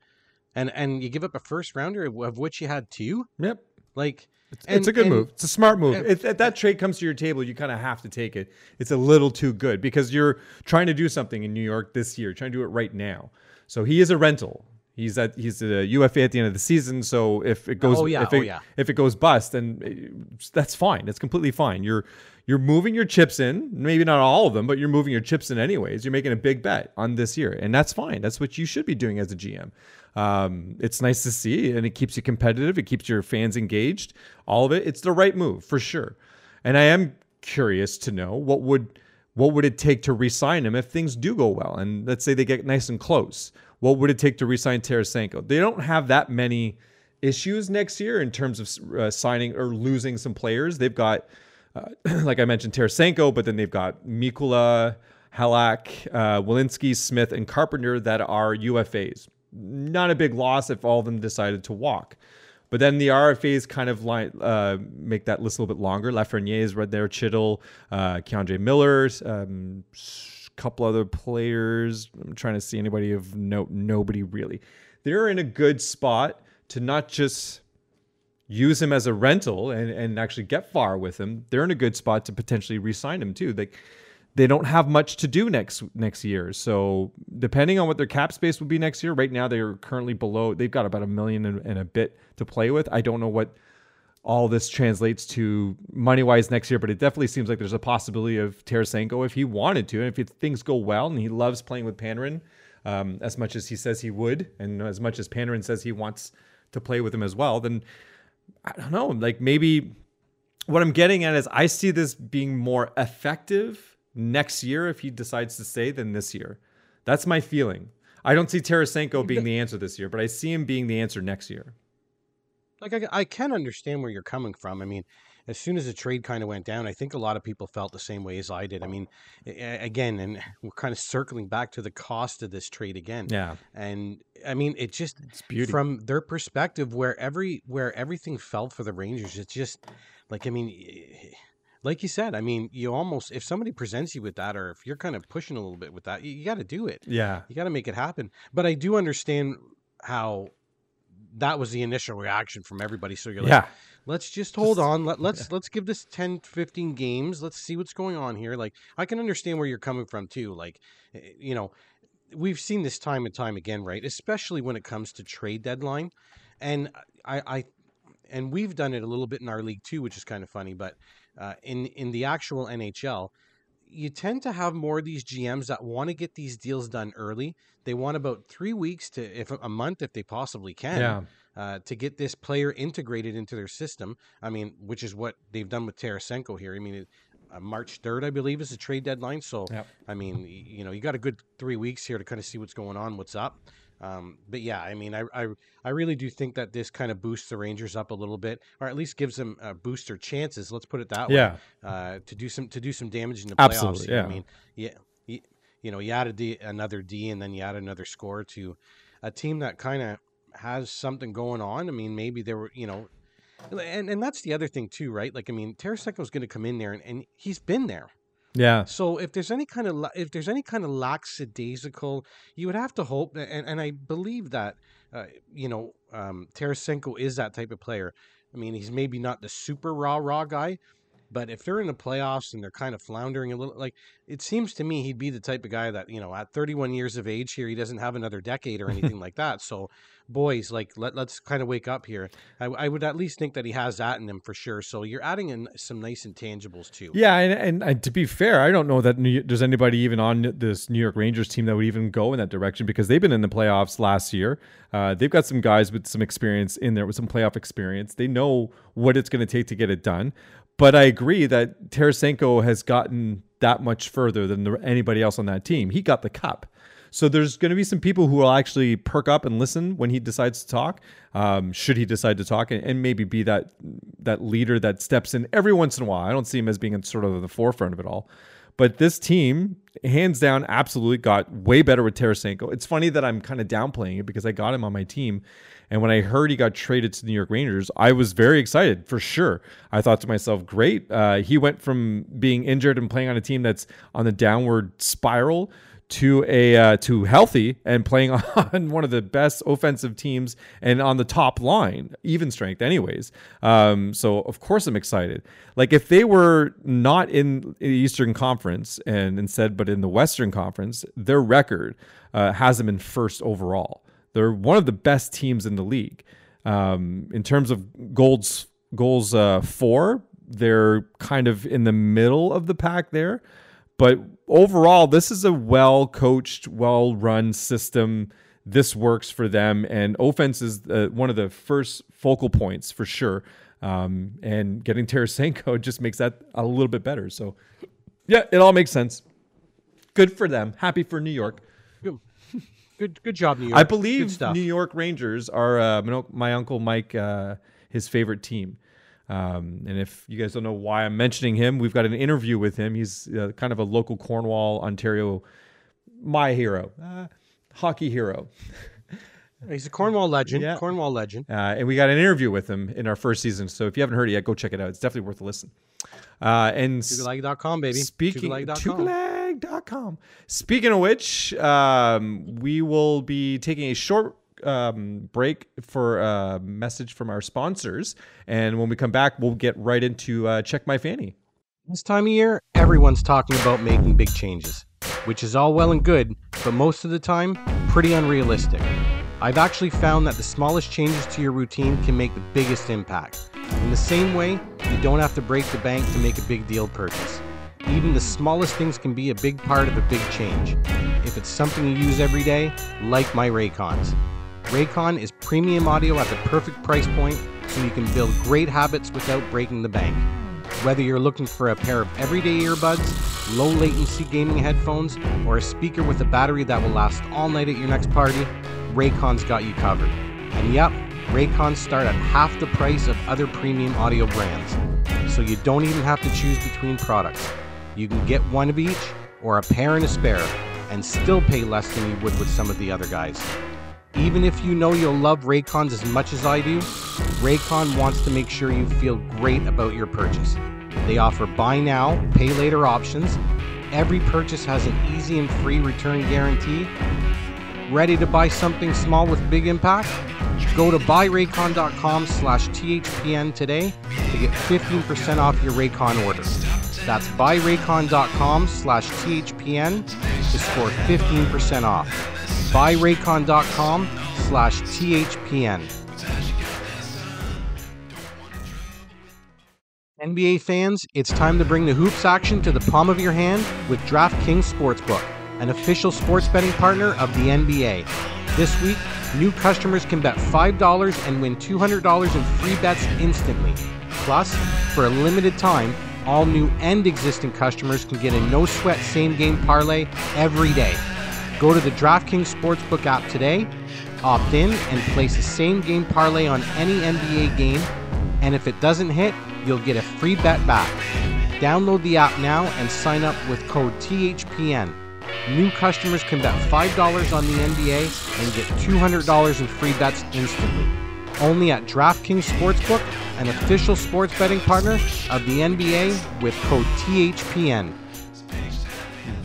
and and you give up a first rounder of, of which you had two. Yep. Like It's, And- it's a good and- move. It's a smart move. and- if, if that trade comes to your table, you kind of have to take it. It's a little too good because you're trying to do something in New York this year, trying to do it right now. So he is a rental. He's at he's a UFA at the end of the season. So if it goes Oh, yeah. if it, Oh, yeah. if it goes bust, then uh, that's fine. That's completely fine. You're you're moving your chips in. Maybe not all of them, but you're moving your chips in anyways. You're making a big bet on this year, and that's fine. That's what you should be doing as a GM. Um, it's nice to see, and it keeps you competitive. It keeps your fans engaged. All of it. It's the right move for sure. And I am curious to know what would what would it take to re-sign him if things do go well, and let's say they get nice and close. What would it take to re-sign Tarasenko? They don't have that many issues next year in terms of uh, signing or losing some players. They've got, uh, [CLEARS THROAT] like I mentioned, Tarasenko, but then they've got Mikkola, Halak, uh, Walensky, Smith, and Carpenter that are UFAs. Not a big loss if all of them decided to walk. But then the RFAs kind of line, uh, make that list a little bit longer. Lafreniere is right there, Chytil, uh, K'Andre Miller, um, a couple other players. I'm trying to see anybody of note. Nobody really. They're in a good spot to not just use him as a rental and, and actually get far with him. They're in a good spot to potentially re-sign him too. Like they don't have much to do next next year. So depending on what their cap space will be next year, right now they're currently below. They've got about a million and, and a bit to play with. I don't know what all this translates to money wise next year, but it definitely seems like there's a possibility of Tarasenko if he wanted to, and if things go well, and he loves playing with Panarin um, as much as he says he would, and as much as Panarin says he wants to play with him as well, then I don't know. Like maybe what I'm getting at is I see this being more effective next year if he decides to stay than this year. That's my feeling. I don't see Tarasenko being the answer this year, but I see him being the answer next year. like I, I can understand where you're coming from. I mean, as soon as the trade kind of went down, I think a lot of people felt the same way as I did. I mean, again, and [LAUGHS] we're kind of circling back to the cost of this trade again. Yeah, And I mean, it just from their perspective, where every where everything felt for the Rangers, it's just like I mean, like you said, I mean, you almost if somebody presents you with that, or if you're kind of pushing a little bit with that, you, you got to do it. yeah, You got to make it happen. But I do understand how that was the initial reaction from everybody. So you're like, yeah. let's just hold Just- on. Let, [LAUGHS] let's let's give this 10 15 games. Let's see what's going on here. Like I can understand where you're coming from too. Like eh, you know, we've seen this time and time again, right? Especially when it comes to trade deadline. And I I and we've done it a little bit in our league too, which is kind of funny, but uh, in in the actual NHL, you tend to have more of these GMs that want to get these deals done early. They want about three weeks to, if a month, if they possibly can, Yeah. uh, to get this player integrated into their system. I mean, which is what they've done with Tarasenko here. I mean, it, uh, March third, I believe, is the trade deadline. So, Yep. I mean, y- you know, you got a good three weeks here to kind of see what's going on, what's up. Um, but yeah, I mean, I, I I really do think that this kind of boosts the Rangers up a little bit, or at least gives them uh, booster chances. Let's put it that Yeah. way. Uh, to do some to do some damage in the playoffs. Absolutely, here. yeah. I mean, yeah, you, you know, you add D, another D, and then you add another score to a team that kind of has something going on. I mean, maybe there were, you know, and and that's the other thing too, right? Like, I mean, Tarasenko's going to come in there, and, and he's been there. Yeah. So if there's any kind of if there's any kind of lackadaisical, you would have to hope, and, and I believe that uh, you know um, Tarasenko is that type of player. I mean, he's maybe not the super raw raw guy, but if they're in the playoffs and they're kind of floundering a little, like it seems to me, he'd be the type of guy that you know at 31 years of age here, he doesn't have another decade or anything [LAUGHS] like that. So boys, like let let's kind of wake up here. I, I would at least think that he has that in him for sure. So you're adding in some nice intangibles too. Yeah, and, and, and to be fair, I don't know that New, there's anybody even on this New York Rangers team that would even go in that direction because they've been in the playoffs last year. Uh, they've got some guys with some experience in there with some playoff experience. They know what it's going to take to get it done. But I agree that Tarasenko has gotten that much further than anybody else on that team. He got the cup. So there's going to be some people who will actually perk up and listen when he decides to talk. Um, should he decide to talk and, and maybe be that that leader that steps in every once in a while. I don't see him as being in sort of the forefront of it all. But this team, hands down, absolutely got way better with Tarasenko. It's funny that I'm kind of downplaying it because I got him on my team. And when I heard he got traded to the New York Rangers, I was very excited for sure. I thought to myself, great. Uh, he went from being injured and playing on a team that's on the downward spiral to a uh, to healthy and playing [LAUGHS] on one of the best offensive teams and on the top line, even strength, anyways. Um, so of course I'm excited. Like if they were not in the Eastern Conference and instead, but in the Western Conference, their record uh, has them in first overall. They're one of the best teams in the league um, in terms of goals. Goals uh, four, they're kind of in the middle of the pack there. But overall, this is a well coached, well run system. This works for them. And offense is uh, one of the first focal points for sure. Um, and getting Tarasenko [LAUGHS] just makes that a little bit better. So, yeah, it all makes sense. Good for them. Happy for New York. Good, good, job, New York. I believe. New York Rangers are uh, my- uncle Mike, uh, his favorite team. Um, and if you guys don't know why I'm mentioning him, we've got an interview with him. He's uh, kind of a local Cornwall, Ontario, my hero, uh, hockey hero. [LAUGHS] He's a Cornwall legend. Yeah. Cornwall legend. Uh, and we got an interview with him in our first season. So if you haven't heard it yet, go check it out. It's definitely worth a listen. Uh, and Tugalagi.com, baby. Speaking Tugalagi.com. Speaking of which, um, we will be taking a short um, break for a message from our sponsors, and when we come back, we'll get right into uh, check my fanny. This time of year, everyone's talking about making big changes, which is all well and good, but most of the time, pretty unrealistic. I've actually found that the smallest changes to your routine can make the biggest impact. In the same way, you don't have to break the bank to make a big deal purchase. Even the smallest things can be a big part of a big change. If it's something you use every day, like my Raycons. Raycon is premium audio at the perfect price point so you can build great habits without breaking the bank. Whether you're looking for a pair of everyday earbuds, low latency gaming headphones, or a speaker with a battery that will last all night at your next party, Raycon's got you covered. And yep, Raycons start at half the price of other premium audio brands. So you don't even have to choose between products. You can get one of each or a pair and a spare and still pay less than you would with some of the other guys. Even if you know you'll love Raycons as much as I do, Raycon wants to make sure you feel great about your purchase. They offer buy now, pay later options. Every purchase has an easy and free return guarantee. Ready to buy something small with big impact? Go to buyraycon.com slash THPN today to get 15% off your Raycon order. That's buyraycon.com slash THPN to score 15% off. Buyraycon.com slash THPN. NBA fans, it's time to bring the hoops action to the palm of your hand with DraftKings Sportsbook, an official sports betting partner of the NBA. This week, new customers can bet $5 and win $200 in free bets instantly. Plus, for a limited time, all new and existing customers can get a no sweat same game parlay every day. Go to the DraftKings Sportsbook app today Opt in and place a same game parlay on any NBA game, and if it doesn't hit, you'll get a free bet back. Download the app now and sign up with code THPN. New customers can bet $5 on the NBA and get $200 in free bets instantly. Only at DraftKings Sportsbook, an official sports betting partner of the NBA with code THPN.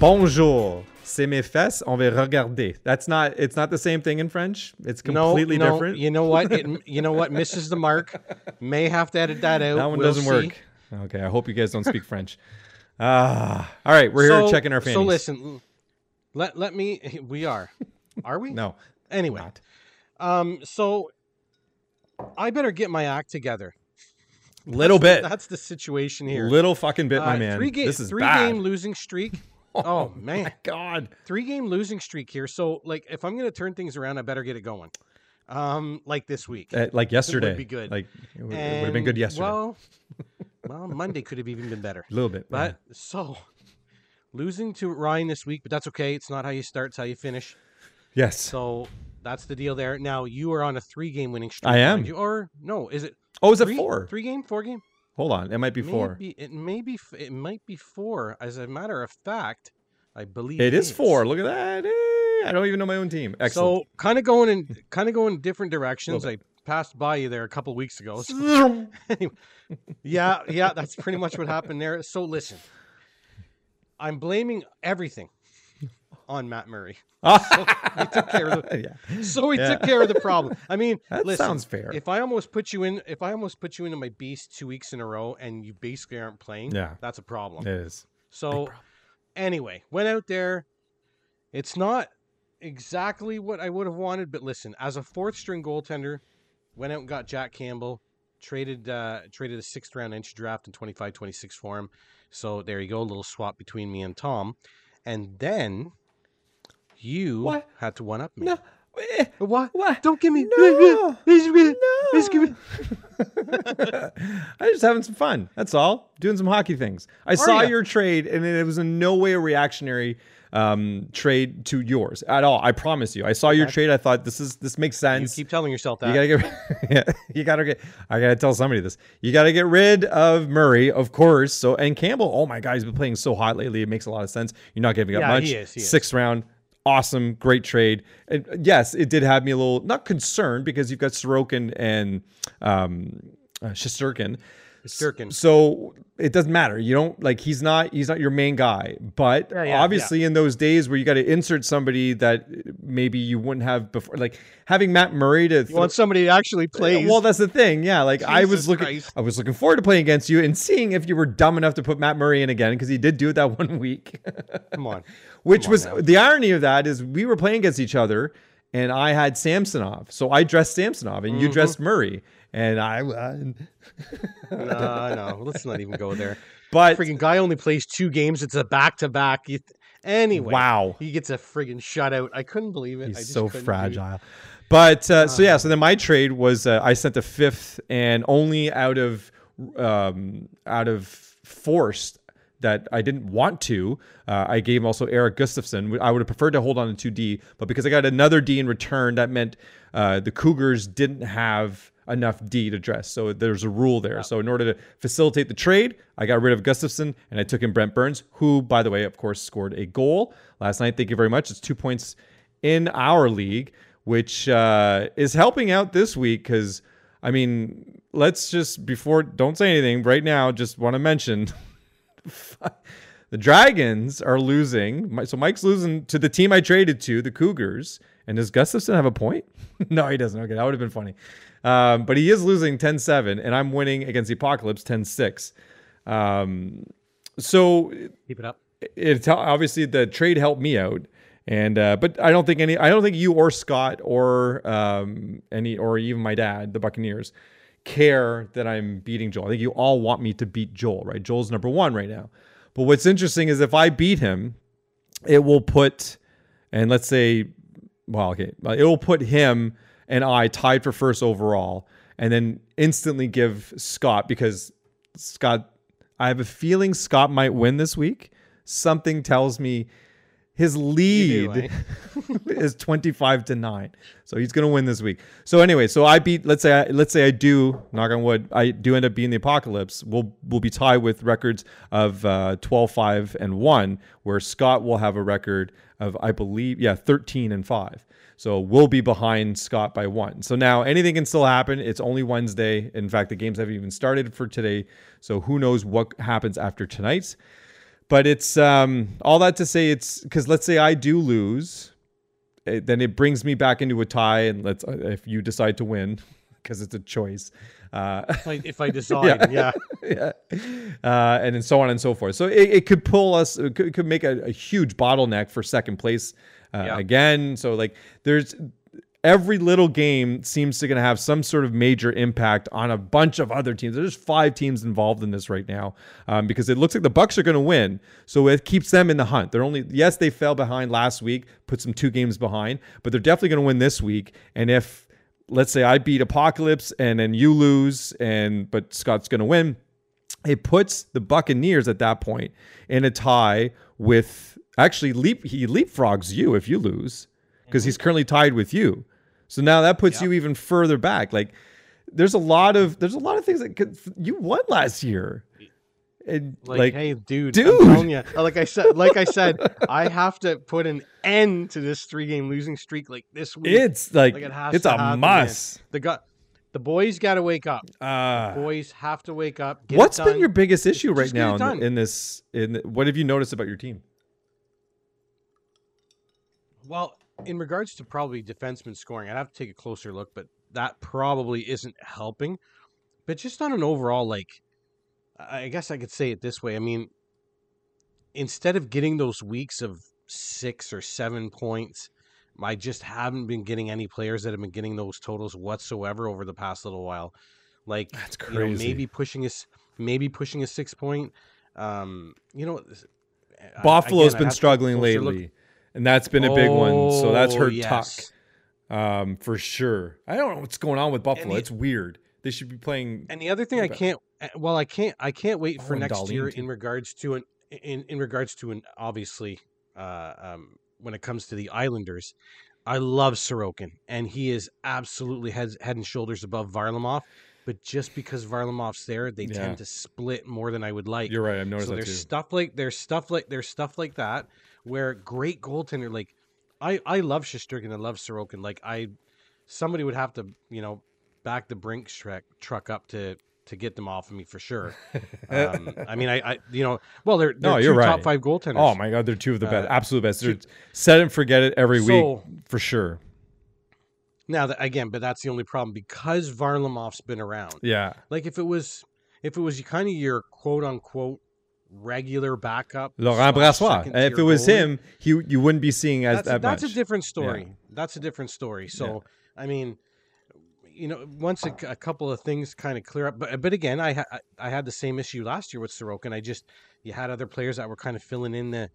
Bonjour. C'est mes fesses. On va regarder. That's not. It's not the same thing in French. It's completely no, no, different. You know what? It, [LAUGHS] you know what misses the mark. May have to edit that out. that one We'll doesn't see. work. Okay. I hope you guys don't speak French. Ah. all right. We're here checking our fannies. So listen, let let me. We are. Are we? [LAUGHS] No. Anyway, Not. um, so I better get my act together. Little bit. That's the situation here. Little fucking bit, my Uh, man. Three game, this is three bad. game losing streak. [LAUGHS] Oh man, my God. three game losing streak here. So like, if I'm gonna turn things around, I better get it going. Um, like this week. Uh, like yesterday. be good. Like it would, it would have been good yesterday. Well, [LAUGHS] well, Monday could have even been better. a little bit. But so losing to Ryan this week, but that's okay. It's not how you start; it's how you finish. yes. So that's the deal there. Now you are on a three-game winning streak. I am. you. or no? Is it oh, is it three? four? Three game, four game. Hold on. It might be four. Maybe, it may be. It might be four. As a matter of fact, I believe It is four. Look at that. Eh, I don't even know my own team. Excellent. So kind of going in, [LAUGHS] kind of going different directions. I passed by you there a couple weeks ago. So, [LAUGHS] anyway, yeah, yeah, that's pretty much what happened there. So listen, I'm blaming everything on Matt Murray. [LAUGHS] he took care of the, [LAUGHS] yeah. so we Yeah. took care of the problem. I mean, [LAUGHS] That listen, sounds fair. If I almost put you in, if I almost put you into my beast two weeks in a row, and you basically aren't playing, Yeah. that's a problem. It is. So, anyway, went out there. It's not exactly what I would have wanted, but listen, as a fourth string goaltender, went out and got Jack Campbell, traded uh, traded a sixth round entry draft in 25 26 for him. So there you go, a little swap between me and Tom. And then you What? had to one up me. No. eh, What? What? Don't give me. No. No. No. [LAUGHS] I'm just having some fun. That's all. Doing some hockey things. I saw ya? your trade, and it was in no way a reactionary um, trade to yours at all. I promise you. I saw your trade. I thought this is this makes You sense. keep telling yourself that. You gotta get, [LAUGHS] yeah, you gotta get. I gotta tell somebody this. You gotta get rid of Murray, of course. So and Campbell. Oh my God, he's been playing so hot lately. It makes a lot of sense. You're not giving up Yeah, much. he is, he is. Sixth round, awesome, great trade. And yes, it did have me a little not concerned because you've got Sorokin and um, uh, Shesterkin. Sturkin. So it doesn't matter. You don't like he's not he's not your main guy. But Yeah, yeah, obviously in those days where you got to insert somebody that maybe you wouldn't have before, like having Matt Murray to You want somebody to actually play. well, that's the thing. Yeah, like I was looking, Christ. I was looking forward to playing against you and seeing if you were dumb enough to put Matt Murray in again because he did do it that [LAUGHS] one week. Come on. Which was now. the irony of that is we were playing against each other, and I had Samsonov, so I dressed Samsonov, and you Mm-hmm. dressed Murray, and I. Uh, [LAUGHS] No, no. Let's not even go there. but Freaking guy only plays two games. It's a back to back. Anyway. wow, He gets a friggin' shutout. I couldn't believe it. I he's so fragile. But uh, so yeah, so then my trade was uh, I sent a fifth, and only out of um, out of forced that I didn't want to, uh, I gave also Erik Gustafsson. I would have preferred to hold on to two D, but because I got another D in return, that meant uh, the Cougars didn't have enough D to dress. So there's a rule there. So in order to facilitate the trade, I got rid of Gustafsson and I took in Brent Burns, who, by the way, of course, scored a goal last night. Thank you very much. It's two points in our league, which uh, is helping out this week because, I mean, let's just before don't say anything right now. Just want to mention [LAUGHS] [LAUGHS] the Dragons are losing. So Mike's losing to the team I traded to, the Cougars. And does Gustafsson have a point? [LAUGHS] no, he doesn't. Okay, that would have been funny. Um, but he is losing 10 7, and I'm winning against the Apocalypse 10 6. Um, so Keep it up. it obviously the trade helped me out and uh, but I don't think any I don't think you or Scott or um, any or even my dad the Buccaneers care that I'm beating Joel. I think you all want me to beat Joel, right? Joel's number 1 right now. But what's interesting is if I beat him, it will put and let's say well, okay, it will put him and I tied for first overall and then instantly give Scott because Scott I have a feeling Scott might win this week. Something tells me his lead eh? [LAUGHS] is 25 to 9 so he's going to win this week. So anyway so i beat let's say I, let's say i do knock on wood i do end up being the apocalypse. We'll we'll be tied with records of uh, 12 5 and 1 where scott will have a record of i believe yeah 13 and 5 so we'll be behind scott by one. So now anything can still happen. It's only wednesday. In fact the games haven't even started for today. So who knows what happens after tonight's but it's um, all that to say it's because let's say I do lose, it, then it brings me back into a tie, and let's if you decide to win [LAUGHS] because it's a choice. Uh, if, I, if I [LAUGHS] decide, yeah, yeah, Uh, and then so on and so forth. So it, it could pull us, it could, it could make a, a huge bottleneck for second place uh, Yeah. again. So like, there's every little game seems to going to have some sort of major impact on a bunch of other teams. There's five teams involved in this right now um, because it looks like the Bucks are going to win, so it keeps them in the hunt. They're only yes they fell behind last week, put some two games behind, but they're definitely going to win this week. And if let's say I beat Apocalypse and then you lose, and but Scott's going to win, it puts the Buccaneers at that point in a tie with actually leap he leapfrogs you if you lose because he's currently tied with you. So now that puts you even further back. Like there's a lot of there's a lot of things that could you won last year. And like, like, hey, dude, dude. I'm telling ya, [LAUGHS] like I said, like I said, I have to put an end to this three-game losing streak like this week. it's like, Like, it has it's to a happen, man. must. the gut. the boys got to wake up. Uh, Boys have to wake up. What's been your biggest issue right Just now in, in this in what have you noticed about your team? Well, in regards to probably defenseman scoring, I'd have to take a closer look, but that probably isn't helping. But just on an overall, like, I guess I could say it this way. I mean, instead of getting those weeks of six or seven points, I just haven't been getting any players that have been getting those totals whatsoever over the past little while. Like, That's you know, maybe pushing us, maybe pushing a six point. Um, you know, Buffalo's again, been have to take a struggling lately. look. And that's been a big one. So that's her hurt yes. Tuck um, for sure. I don't know what's going on with Buffalo. the- it's weird. They should be playing. And the other thing I can't, uh, well, I can't, I can't wait for Oh, and next Dahlin, year too. in regards to an, in in regards to an obviously, uh, um, when it comes to the Islanders, I love Sorokin, and he is absolutely head head and shoulders above Varlamov. But just because Varlamov's there, they Yeah. tend to split more than I would like. You're right. I've noticed so that there's too. stuff like there's stuff like there's stuff like that where great goaltender like I I love Shesterkin, I love Sorokin. Like I somebody would have to you know back the brink truck truck up to to get them off of me for sure. Um, [LAUGHS] I mean I, I you know well they're, they're No, 2 you're right. top five goaltenders. Oh my god, they're two of the best, Uh, absolute best. They're set and forget it every week for sure. Now that again, but that's the only problem because Varlamov's been around. Yeah, Like if it was if it was kind of your quote unquote regular backup Laurent Brossoit. And if it was goalie, him, he you wouldn't be seeing as that's, that that's much. a different story. That's a different story. So, I mean, you know, once a, a couple of things kind of clear up, but but again, I ha- I had the same issue last year with Sorokin. I just you had other players that were kind of filling in the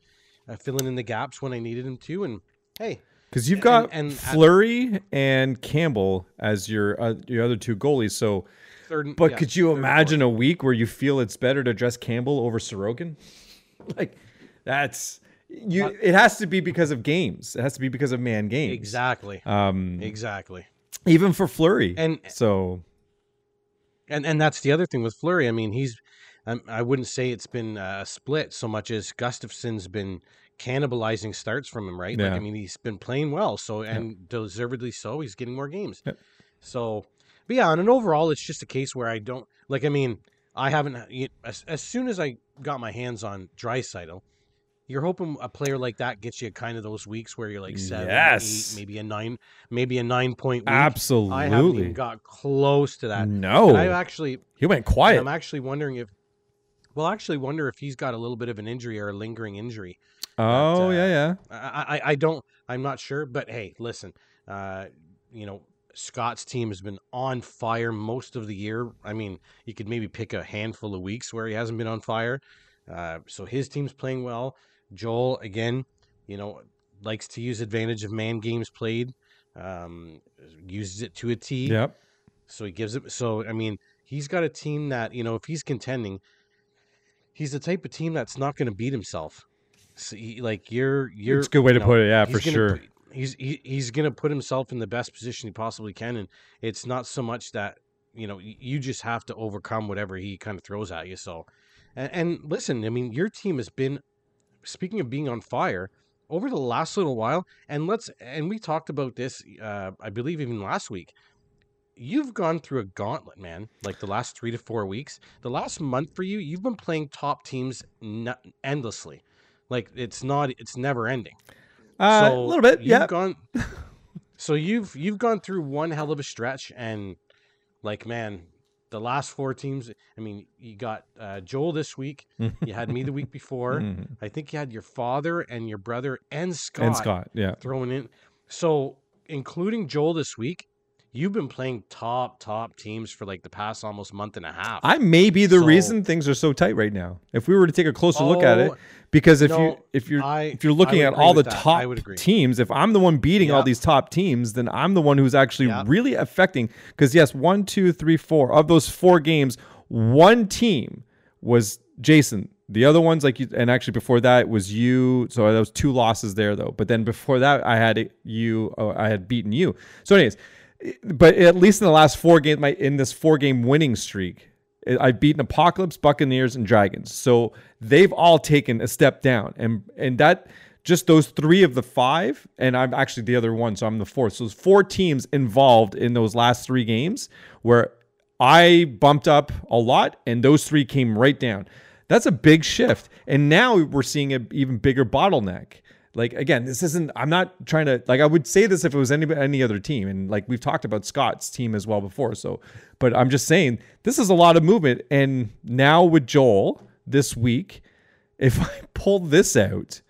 uh, filling in the gaps when I needed them to, and hey, Because you've got and at- Fleury and Campbell as your uh, your other two goalies. So, third. but yeah, could you imagine a week where you feel it's better to dress Campbell over Sorokin? [LAUGHS] like, that's you. But- it has to be because of games. It has to be because of man games. exactly, Um, exactly. even for Fleury. And so and and that's the other thing with Fleury. I mean, he's um, I wouldn't say it's been uh, a split so much as Gustavsson's been cannibalizing starts from him, right? Like Yeah. I mean, he's been playing well, so and deservedly so. He's getting more games. Yep. So, but yeah, on an overall, it's just a case where I don't like. I mean, I haven't as, as soon as I got my hands on Draisaitl. You're hoping a player like that gets you kind of those weeks where you're like seven, Yes. eight, maybe a nine, maybe a nine point week. absolutely, I haven't even got close to that. no, And I actually he went quiet. I'm actually wondering if, well, I actually wonder if he's got a little bit of an injury or a lingering injury. oh uh, yeah, yeah. I, I, I don't, I'm not sure, but hey, listen, uh, you know, Scott's team has been on fire most of the year. I mean, you could maybe pick a handful of weeks where he hasn't been on fire. Uh, so his team's playing well. Joel, again, you know, likes to use advantage of man games played, um, uses it to a T. Yep. So he gives it. So I mean, he's got a team that you know, if he's contending, he's the type of team that's not going to beat himself. So he, like you're you're It's a good way you to put it, yeah, for gonna sure. He's he, he's gonna put himself in the best position he possibly can, and it's not so much that you know you just have to overcome whatever he kind of throws at you. So, and, and listen, I mean, your team has been speaking of being on fire over the last little while, and let's and we talked about this, uh, I believe even last week. You've gone through a gauntlet, man. Like the last three to four weeks, the last month for you, you've been playing top teams n- endlessly. Like it's not, it's never ending. Uh, a little bit, yeah. Gone, [LAUGHS] so you've you've gone through one hell of a stretch, and like man, the last four teams. I mean, you got uh, Joel this week. [LAUGHS] you had me the week before. Mhm. I think you had your father and your brother and Scott, and Scott, yeah. thrown in. So including Joel this week, you've been playing top top teams for like the past almost month and a half. I may be the So- reason things are so tight right now. If we were to take a closer look at it, Oh, because if you if you're I- if you're looking at all the that. Top teams, if I'm the one beating all these top teams, then I'm the one who's actually Yeah. really affecting. Because yes, one, two, three, four of those four games, one team was Jason. The other ones, like you, and actually before that was you. So there was two losses there though. But then before that, I had you. Oh, I had beaten you. So, anyways, but at least in the last four games, my in this four game winning streak, I've beaten Apocalypse, Buccaneers, and Dragons. So they've all taken a step down, and and that just those three of the five, and I'm actually the other one, so I'm the fourth. So there's four teams involved in those last three games where I bumped up a lot, and those three came right down. That's a big shift, and now we're seeing an even bigger bottleneck. Like again, this isn't. I'm not trying to like. I would say this if it was any any other team, and like we've talked about Scott's team as well before. So, but I'm just saying this is a lot of movement, and now with Joel this week, [LAUGHS] if I pull this out,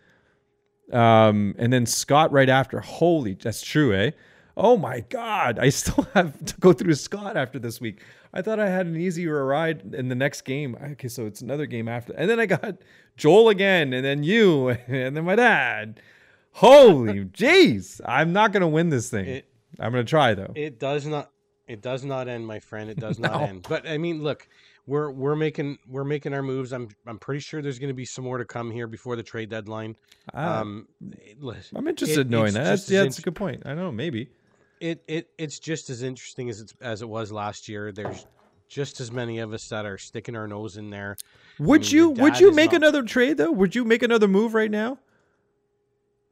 um, and then Scott right after, holy, that's true, eh? Oh my God, I still [LAUGHS] have to go through Scott after this week. I thought I had an easier ride in the next game. Okay, so it's another game after, and then I got [LAUGHS] Joel again, and then you, [LAUGHS] and then my dad. Holy jeez, I'm not gonna win this thing. It- I'm gonna try though. It does not. It does not end, my friend. It does not No. end. But I mean, look, we're we're making we're making our moves. I'm I'm pretty sure there's going to be some more to come here before the trade deadline. Ah, Um, listen, I'm interested it- in knowing that. That's, yeah, that's a good point. I don't know, maybe. It it it's just as interesting as it's as it was last year. There's just as many of us that are sticking our nose in there. Would mean, you would you make not- another trade though? Would you make another move right now?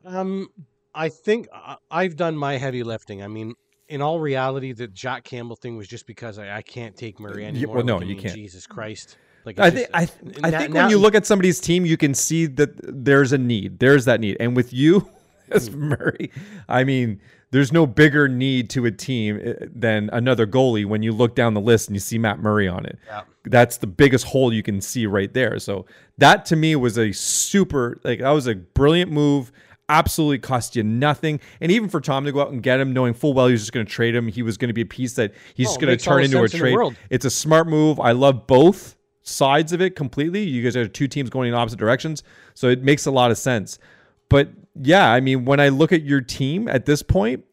Um, I think I- I've done my heavy lifting. I mean, in all reality, the Jack Campbell thing was just because I, I can't take Murray anymore. well, no, you mean, can't. Jesus Christ! Like I think just- I, th- I na- think now- when you look at somebody's team, you can see that there's a need. There's that need, and with you [LAUGHS] as. Murray, I mean, there's no bigger need to a team eh, than another goalie. When you look down the list and you see Matt Murray on it, Yeah. that's the biggest hole you can see right there. So that to me was a super like that was a brilliant move. Absolutely cost you nothing, and even for Tom to go out and get him, knowing full well he was just going to trade him, he was going to be a piece that he's Oh, going to turn into a sense in trade. It's a smart move. I love both sides of it completely. You guys are two teams going in opposite directions, so it makes a lot of sense. But yeah, I mean, when I look at your team at this point,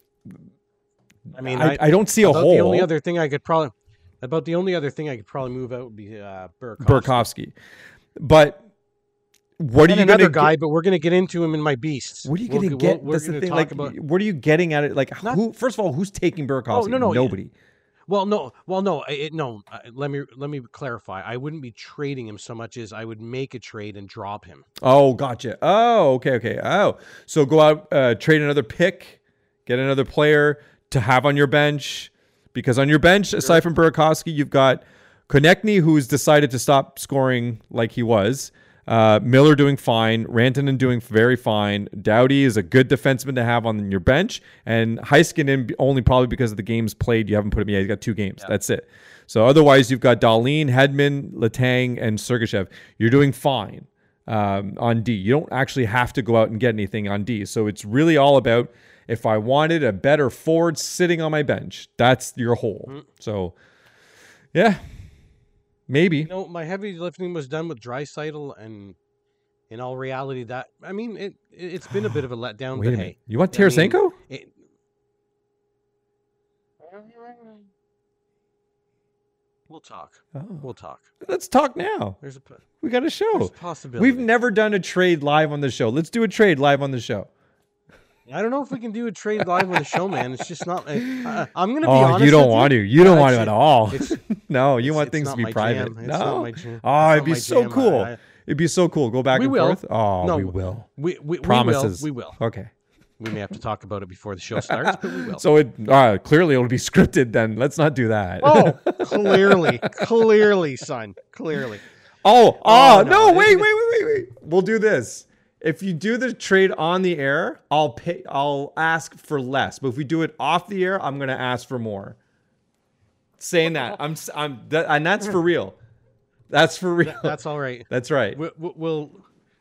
I mean, I, I don't see a hole. The only other thing I could probably about the only other thing I could probably move out would be uh, but what are you another going to guy, but we're going to get into him in my beasts. What are you going to we'll- get? we're That's the thing. Like, about- what are you getting at it? Like, Not- who? First of all, who's taking Burakovsky? Oh, no, no, yeah. Well, no, well, no, it, no. uh, Let me let me clarify. I wouldn't be trading him so much as I would make a trade and drop him. Oh, gotcha. Oh, okay, okay. Oh, so go out, uh, trade another pick, get another player to have on your bench, because on your bench, aside from Burakovsky, you've got Konecny, who's decided to stop scoring like he was. Uh, Miller doing fine, Rantanen doing very fine. Doughty is a good defenseman to have on your bench, and Heiskanen only probably because of the games played. You haven't put him yet. He's got two games. That's it. So otherwise, you've got Dahlin, Hedman, Letang, and Sergachev. You're doing fine um, on D. You don't actually have to go out and get anything on D. So it's really all about if I wanted a better forward sitting on my bench, that's your hole. So, yeah, maybe. You know, my heavy lifting was done with Draisaitl, and in all reality, that I mean, it it- it's been a bit of a [GASPS] letdown. Wait but a minute. hey, You want I mean, We'll talk. Oh. We'll talk. Let's talk now. There's a We got a show. a possibility. We've never done a trade live on the show. Let's do a trade live on the show. I don't know if we can do a trade live on the show, man. It's just not. [LAUGHS] I, I'm gonna be Oh, honest. you don't want to. You don't Uh, want to at all. [LAUGHS] no, you it's- want things to be private. No. not my jam. Oh, it'd be so jam. cool. I- I- it'd be so cool. Go back We and will. forth. Oh, No, we will. We, we, Promises. We will. Okay. We may have to talk about it before the show starts, but we will. [LAUGHS] So it uh, clearly it'll be [LAUGHS] scripted. Then let's not do that. oh, [LAUGHS] clearly, clearly, son, clearly. Oh, Oh, oh, no, no, wait, wait, wait, wait, wait. We'll do this. If you do the trade on the air, I'll pay I'll ask for less. But if we do it off the air, I'm going to ask for more. Saying that. I'm I'm that, and that's for real. That's for real. That's all right. That's right. We, we- we'll.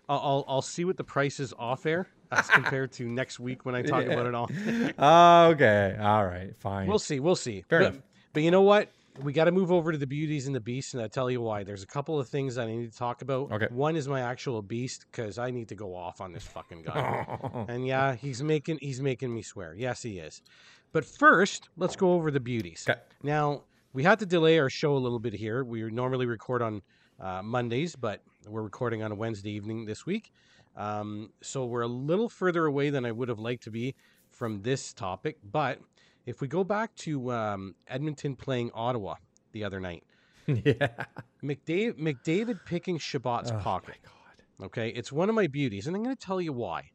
I'll, I'll see what the price is off air as compared to next week when I talk [LAUGHS] about it all. [LAUGHS] Okay. All right. Fine. We'll see. We'll see. Fair but, enough. But you know what? We got to move over to the beauties and the beasts, and I tell you why. There's a couple of things that I need to talk about. Okay. One is my actual beast because I need to go off on this fucking guy. [LAUGHS] and yeah, he's making he's making me swear. Yes, he is. But first, let's go over the beauties. Okay. Now we had to delay our show a little bit here. We normally record on uh, Mondays, but we're recording on a Wednesday evening this week. Um, so we're a little further away than I would have liked to be from this topic. But if we go back to um, Edmonton playing Ottawa the other night, [LAUGHS] yeah. McDavid, McDavid picking Chabot's Oh, pocket. my God. Okay, it's one of my beauties, and I'm going to tell you why.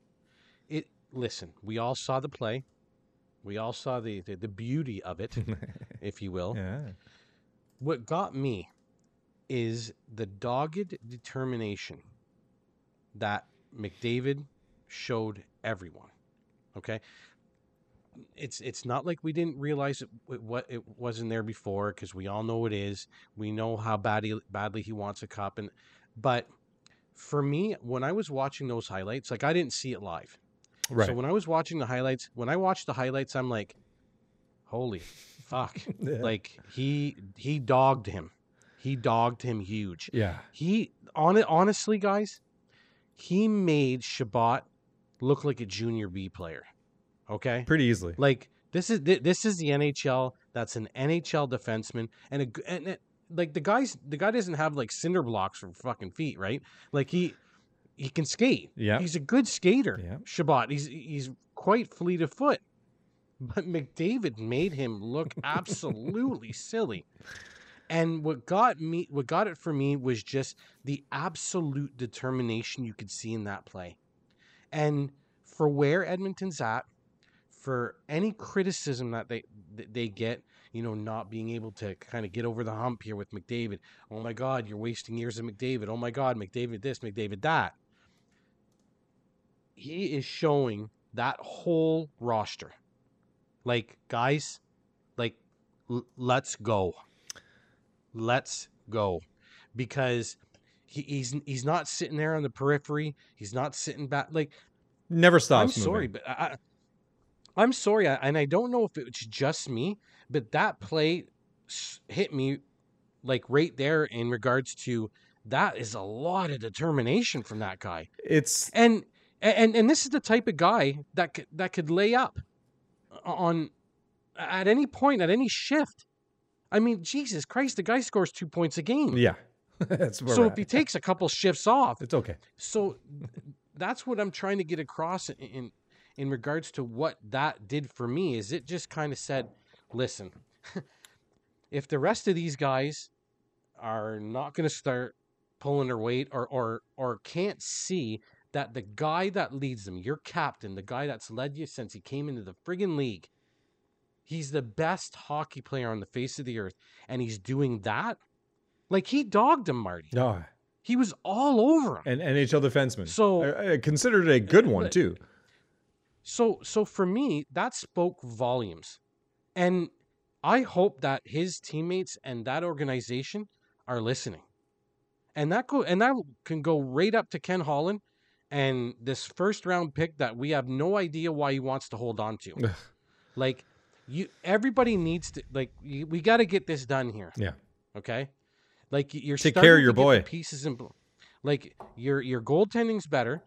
It listen, we all saw the play, we all saw the the, the beauty of it, [LAUGHS] if you will. Yeah. What got me is the dogged determination that McDavid showed everyone. Okay, it's it's not like we didn't realize it, it- what it wasn't there before because we all know it is. We know how badly badly he wants a cup, and but for me, when I was watching those highlights, like I didn't see it live. Right. So when I was watching the highlights, when I watched the highlights, I'm like, holy fuck! [LAUGHS] Yeah. like he he dogged him, he dogged him huge. yeah. He on it honestly, guys, he made Chabot look like a junior B player. Okay, Pretty easily. like this is this is the NHL. That's an NHL defenseman, and a and it, like the guys, the guy doesn't have like cinder blocks for fucking feet, right? Like he he can skate. Yeah. he's a good skater. Yeah. Chabot, he's he's quite fleet of foot, but McDavid made him look [LAUGHS] absolutely silly. And what got me, what got it for me, was just the absolute determination you could see in that play, and for where Edmonton's at, for any criticism that they that they get, you know, not being able to kind of get over the hump here with McDavid. Oh my God, you're wasting years of McDavid. Oh my God, McDavid this, McDavid that. He is showing that whole roster, like guys, like l- let's go, let's go, because he, he's he's not sitting there on the periphery. He's not sitting back like Never stops. I'm sorry, but I, I'm sorry, I, and I don't know if it's just me, but that play hit me like right there in regards to that is a lot of determination from that guy, It's and and and this is the type of guy that could, that could lay up on at any point at any shift. I mean, Jesus Christ, the guy scores two points a game. yeah. [LAUGHS] That's so if at. he takes a couple shifts off, it's okay. so [LAUGHS] that's what I'm trying to get across in, in in regards to what that did for me is it just kind of said, listen, [LAUGHS] if the rest of these guys are not going to start pulling their weight or or or can't see that the guy that leads them, your captain, the guy that's led you since he came into the friggin' league, he's the best hockey player on the face of the earth, and he's doing that. Like he dogged him, Marty. No. He was all over him. An NHL defenseman. So- I, I considered a good one too. So so for me, that spoke volumes. And I hope that his teammates and that organization are listening. And that go and that can go right up to Ken Holland and this first round pick that we have no idea why he wants to hold on to. Like you everybody needs to like you, we got to get this done here. Yeah. Okay? Like you're Take care of your boy. pieces in pl- like your your goaltending's better.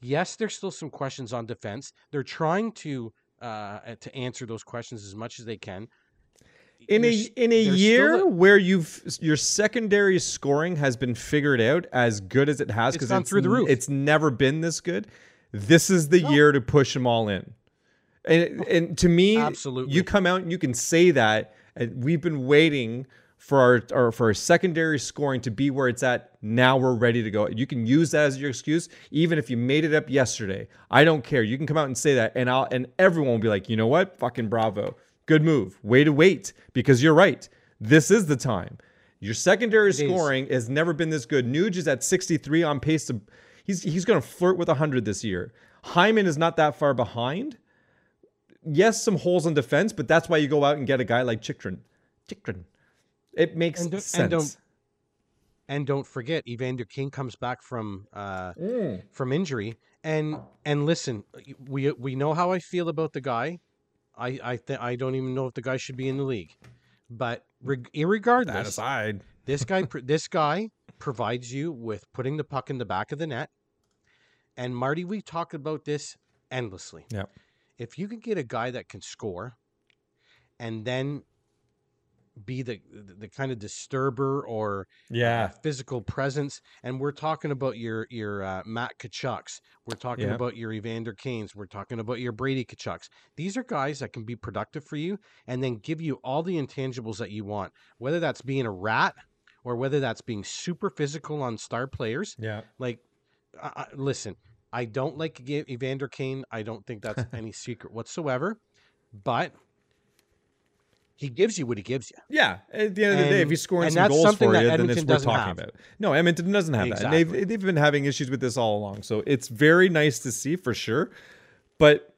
Yes, there's still some questions on defense. They're trying to uh to answer those questions as much as they can. In a in a year a- where you've your secondary scoring has been figured out as good as it has It's because gone through the roof. It's never been this good. This is the year to push them all in. And and to me, Absolutely. you come out and you can say that. And we've been waiting for our, our for our secondary scoring to be where it's at. Now we're ready to go. You can use that as your excuse, even if you made it up yesterday. I don't care. You can come out and say that, and I'll and everyone will be like, you know what? Fucking bravo. Good move. Way to wait because you're right. This is the time. Your secondary is. scoring has never been this good. Nuge is at 63 on pace to he's he's going to flirt with 100 this year. Hyman is not that far behind. Yes, some holes in defense, but that's why you go out and get a guy like Chychrun. Chychrun. It makes And sense. and don't- And don't forget, Evander Kane comes back from uh, Mm. from injury. And and listen, we we know how I feel about the guy. I I th- I don't even know if the guy should be in the league. But reg- that aside. [LAUGHS] this guy pr- this guy provides you with putting the puck in the back of the net. And Marty, we talked about this endlessly. Yeah. If you can get a guy that can score, and then be the the, kind of disturber or uh, Yeah. physical presence. And we're talking about your your uh, Matt Tkachuks. We're talking Yeah. about your Evander Kanes. We're talking about your Brady Tkachuks. These are guys that can be productive for you and then give you all the intangibles that you want. Whether that's being a rat or whether that's being super physical on star players. Yeah. Like, listen, I don't like Evander Kane. I don't think that's [LAUGHS] any secret whatsoever. But he gives you what he gives you. Yeah. At the end of the day, if And- he's scoring and some goals something for that you, then Edmonton it's worth talking have. about. No, Edmonton doesn't have that. Exactly. And they've they've been having issues with this all along. So it's very nice to see for sure. But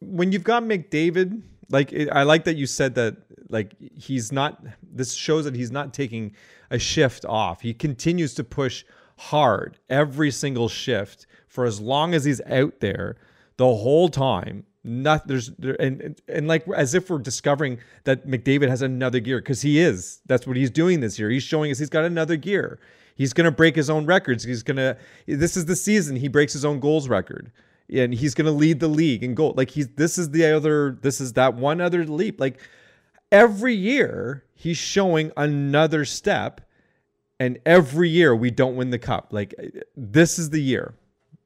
when you've got McDavid, like it, I like that you said that like he's not this shows that he's not taking a shift off. He continues to push hard every single shift for as long as he's out there the whole time. Not there's there, and, and like as if we're discovering that McDavid has another gear because he is. That's what he's doing this year. He's showing us he's got another gear. He's gonna break his own records. He's gonna. This is the season he breaks his own goals record and he's going to lead the league in goal. Like he's this is the other this is that one other leap. Like every year he's showing another step and every year we don't win the cup. Like this is the year.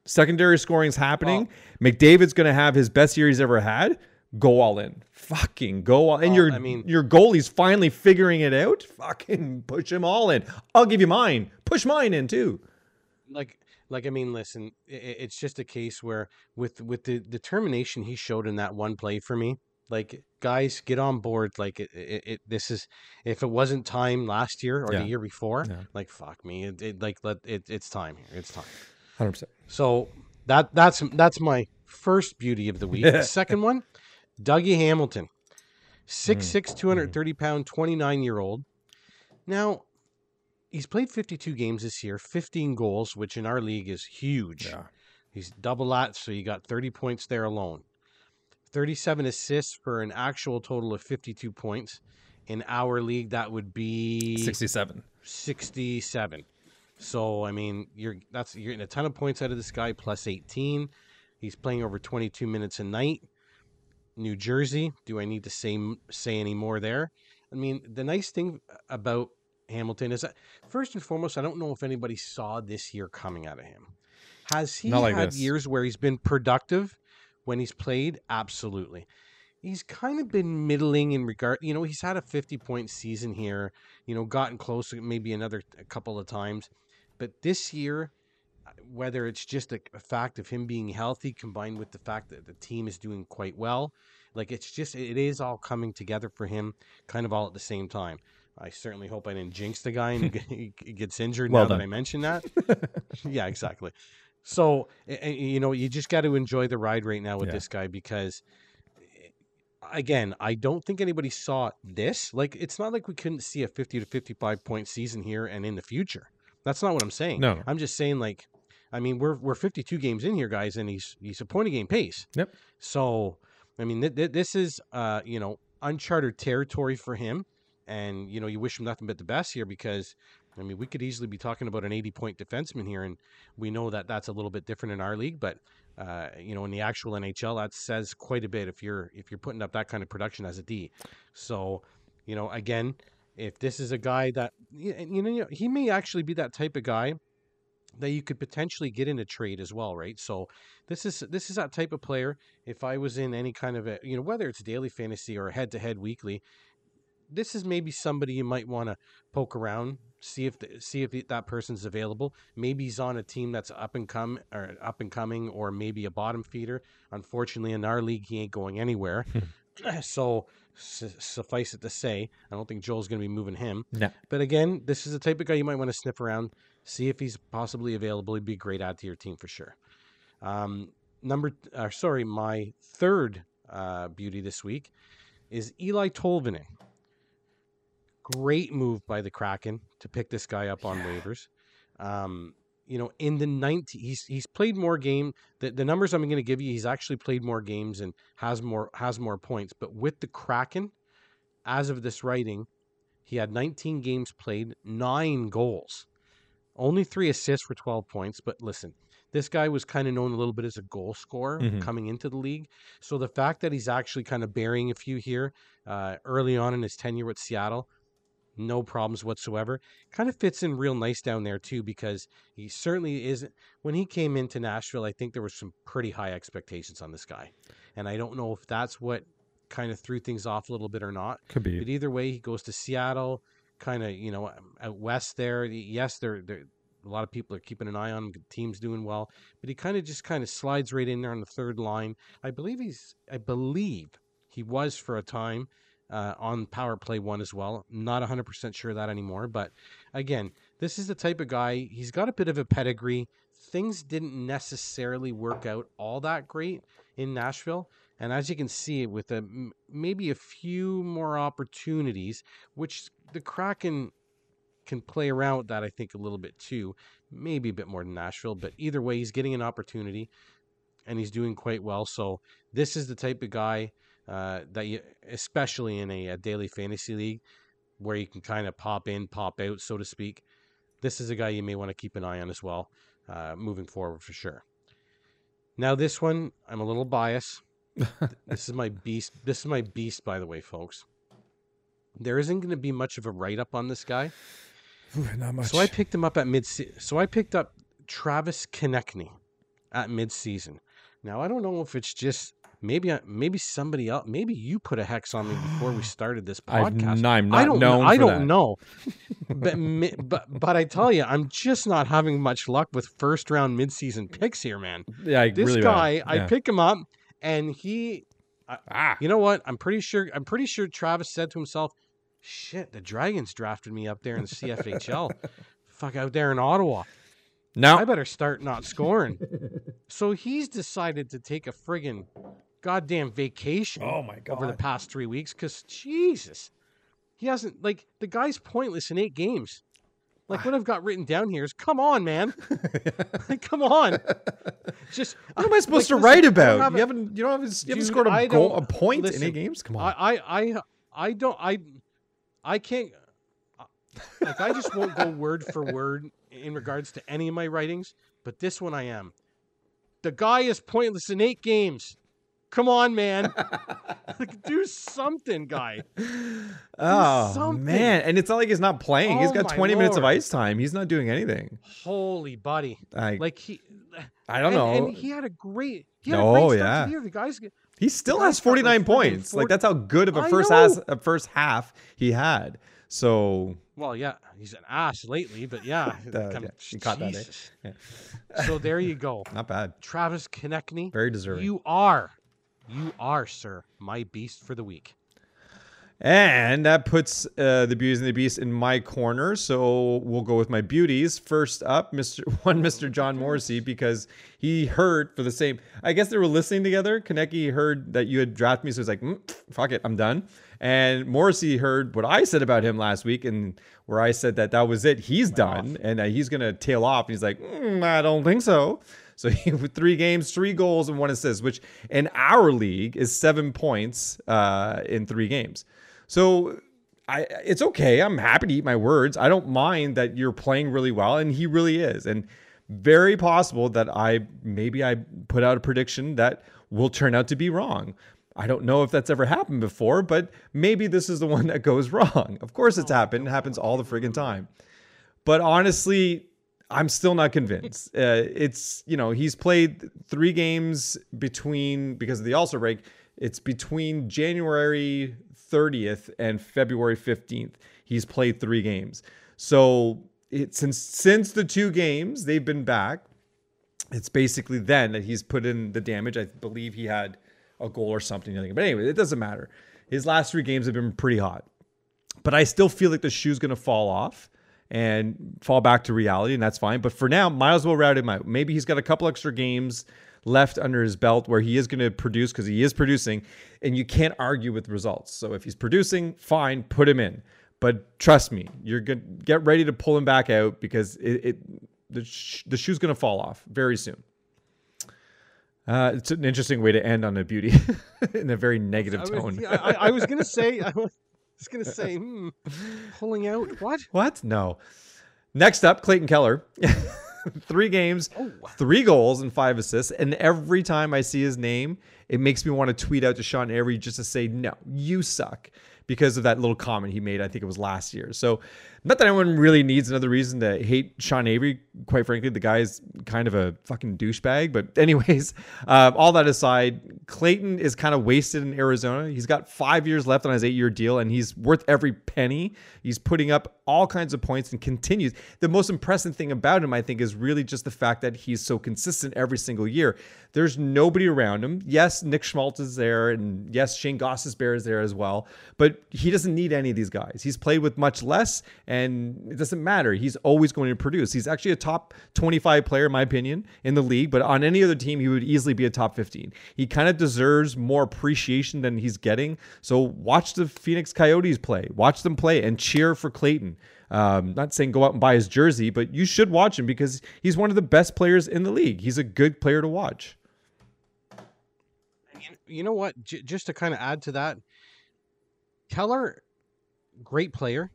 Secondary scoring's happening. McDavid's going to have his best year he's ever had. Go all in. Fucking go all. And your I mean- your goalie's finally figuring it out. Fucking push him all in. I'll give you mine. Push mine in too. like like I mean, listen, it's just a case where with with the determination he showed in that one play for me, like guys, get on board. Like it, it, it this is if it wasn't time last year or Yeah. the year before, Yeah. like fuck me, it, it like let it, it's time here, it's time. Hundred percent. So that that's that's my first beauty of the week. the [LAUGHS] second one, Dougie Hamilton, six Mm, six, two hundred thirty pound, twenty nine year old. Now, he's played fifty two games this year, fifteen goals, which in our league is huge. Yeah. He's double that, so you got thirty points there alone. Thirty seven assists for an actual total of fifty two points. In our league, that would be Sixty-seven. 67. So I mean, you're that's you're getting a ton of points out of this guy plus 18. He's playing over 22 minutes a night. New Jersey. Do I need to say say any more there? I mean, the nice thing about Hamilton is that first and foremost, I don't know if anybody saw this year coming out of him. Has he like had this. years where he's been productive when he's played? Absolutely. He's kind of been middling in regard, you know, he's had a 50 point season here, you know, gotten close maybe another a couple of times. But this year, whether it's just a, a fact of him being healthy combined with the fact that the team is doing quite well, like it's just, it is all coming together for him kind of all at the same time. I certainly hope I didn't jinx the guy and he [LAUGHS] gets injured Well now done. that I mentioned that. yeah, exactly. So, you know, you just got to enjoy the ride right now with Yeah. this guy because eh, again, I don't think anybody saw this. Like, it's not like we couldn't see a 50 to 55 point season here and in the future. That's not what I'm saying. No. I'm just saying, like, I mean, we're we're 52 games in here, guys, and he's he's a point a game pace. Yep. So, I mean, th- th- this is uh, you know, uncharted territory for him, and you know, you wish him nothing but the best here because I mean, we could easily be talking about an 80 point defenseman here, and we know that that's a little bit different in our league. But uh, you know, in the actual NHL, that says quite a bit if you're if you're putting up that kind of production as a D. So, you know, again, if this is a guy that you know, he may actually be that type of guy that you could potentially get in a trade as well, right? So this is this is that type of player. If I was in any kind of a you know whether it's daily fantasy or head to head weekly, this is maybe somebody you might want to poke around, see if the, see if that person's available. Maybe he's on a team that's up and come or up and coming, or maybe a bottom feeder. Unfortunately, in our league, he ain't going anywhere. [LAUGHS] so su- suffice it to say, I don't think Joel's going to be moving him. No. But again, this is the type of guy you might want to sniff around, see if he's possibly available. He'd be a great add to your team for sure. Um, number, uh, sorry, my third uh, beauty this week is Eeli Tolvanen. Great move by the Kraken to pick this guy up on waivers. Um, you know, in the 19, he's he's played more game. The, the numbers I'm going to give you, he's actually played more games and has more has more points. But with the Kraken, as of this writing, he had 19 games played, nine goals, only three assists for 12 points. But listen, this guy was kind of known a little bit as a goal scorer Mhm. coming into the league. So the fact that he's actually kind of burying a few here uh, early on in his tenure with Seattle, no problems whatsoever. Kind of fits in real nice down there too because he certainly is. When he came into Nashville, I think there was some pretty high expectations on this guy, and I don't know if that's what kind of threw things off a little bit or not. Could be. But either way, he goes to Seattle, kind of you know out west there. Yes, there there a lot of people are keeping an eye on him. the Team's doing well, but he kind of just kind of slides right in there on the third line. I believe he's I believe he was for a time uh, on power play one as well. Not 100% sure of that anymore, but again, this is the type of guy. He's got a bit of a pedigree. Things didn't necessarily work out all that great in Nashville. And as you can see, with a, maybe a few more opportunities, which the Kraken can play around with that, I think, a little bit too. Maybe a bit more than Nashville, but either way, he's getting an opportunity and he's doing quite well. So, this is the type of guy uh, that you, especially in a, a daily fantasy league, where you can kind of pop in, pop out, so to speak. This is a guy you may want to keep an eye on as well, uh, moving forward for sure. Now, this one, I'm a little biased. [LAUGHS] this is my beast. This is my beast, by the way, folks. There isn't going to be much of a write up on this guy. Not much. So I picked him up at mid. So I picked up Travis Konecny at mid season. Now I don't know if it's just maybe I- maybe somebody else. Maybe you put a hex on me before we [GASPS] started this podcast. n- I'm I don't known know. I don't that. know. [LAUGHS] but but but I tell you, I'm just not having much luck with first round mid season picks here, man. Yeah, I- This really guy, bad. I pick him up, and he ah, you know what? I'm pretty sure. I'm pretty sure Travis said to himself, "Shit, the Dragons drafted me up there in the CFHL. [LAUGHS] Fuck out there in Ottawa. no, I better start not scoring." [LAUGHS] so he's decided to take a friggin' goddamn vacation oh my god, over the past three weeks because Jesus, he hasn't like the guy's pointless in eight games. Like what I've got written down here is, come on, man, [LAUGHS] like, come on. Just what am I supposed like, to write listen, about? have You haven't, you don't have, you haven't scored a goal, a point in listen, eight games. Come on, I, I, I, I don't, I, I can't, like, I just won't go [LAUGHS] word for word in regards to any of my writings, but this one I am. The guy is pointless in eight games. Come on, man. like, do something, guy. oh something. man, and it's not like he's not playing. He's got my 20 minutes of ice time. He's not doing anything. Holy buddy. I, Like, he, I don't and, know. And he had a great, he had No, a great yeah. the. The guy's, He still guy's has got, like, 49 friggin' points. Like that's how good of a first know. a first half he had. So well, yeah, he's an ass lately, but yeah. [LAUGHS] Uh, come- yeah, you caught that, eh? Yeah. So there you go. [LAUGHS] not bad. Travis Konecny. Very deserving. You are, you are, sir, my beast for the week. And that puts uh, the beauties and the beast in my corner. So we'll go with my beauties. First up, Mr. [LAUGHS] One, Mr. John Morrissey, because he heard for the same. I guess they were listening together. Konecny heard that you had drafted me, so he's like, mm, "Fuck it, I'm done." And Morrissey heard what I said about him last week, and where I said that that was it, he's done, and that he's gonna tail off. And he's like, mm, "I don't think so." So [LAUGHS] he with three games, three goals, and one assist, which in our league is seven points uh, in three games. So I it's okay. I'm happy to eat my words. I don't mind that you're playing really well, and he really is. And very possible that I maybe I put out a prediction that will turn out to be wrong. I don't know if that's ever happened before, but maybe this is the [LAUGHS] one that goes wrong. Of course, it's happened. It happens all the friggin' time. But honestly, I'm still not convinced. [LAUGHS] Uh, it's you know he's played three games between because of the Star break. It's between January 30th and February 15th. He's played three games. So it, since since the two games they've been back, it's basically then that he's put in the damage. I believe he had a goal or something. But anyway, it doesn't matter. His last three games have been pretty hot. But I still feel like the shoe's going to fall off and fall back to reality, and that's fine. But for now, might as well route him out. Maybe he's got a couple extra games left under his belt where he is going to produce because he is producing, and you can't argue with results. So if he's producing, fine, put him in. But trust me, you're going to get ready to pull him back out because it, it the, sh- the shoe's going to fall off very soon. Uh, it's an interesting way to end on a beauty [LAUGHS] in a very negative I tone. was, I, I was gonna say, I was gonna say, [LAUGHS] hmm, pulling out what? What? No. Next up, Clayton Keller. [LAUGHS] three games, Oh. three goals, and five assists. And every time I see his name, it makes me want to tweet out to Sean Avery just to say, no, you suck. Because of that little comment he made, I think it was last year. So, not that anyone really needs another reason to hate Sean Avery. Quite frankly, the guy's kind of a fucking douchebag. But, [LAUGHS] anyways, um, all that aside, Clayton is kind of wasted in Arizona. He's got five years left on his eight year deal, and he's worth every penny. He's putting up all kinds of points and continues. The most impressive thing about him, I think, is really just the fact that he's so consistent every single year. There's nobody around him. Yes, Nick Schmaltz is there, and yes, Shayne Gostisbehere is there as well, but he doesn't need any of these guys. He's played with much less, and it doesn't matter. He's always going to produce. He's actually a top 25 player, in my opinion, in the league, but on any other team, he would easily be a top 15. He kind of deserves more appreciation than he's getting. So watch the Phoenix Coyotes play, watch them play, and cheer for Clayton. Um, not saying go out and buy his jersey, but you should watch him because he's one of the best players in the league. He's a good player to watch. You know what? J- just to kind of add to that, Keller, great player,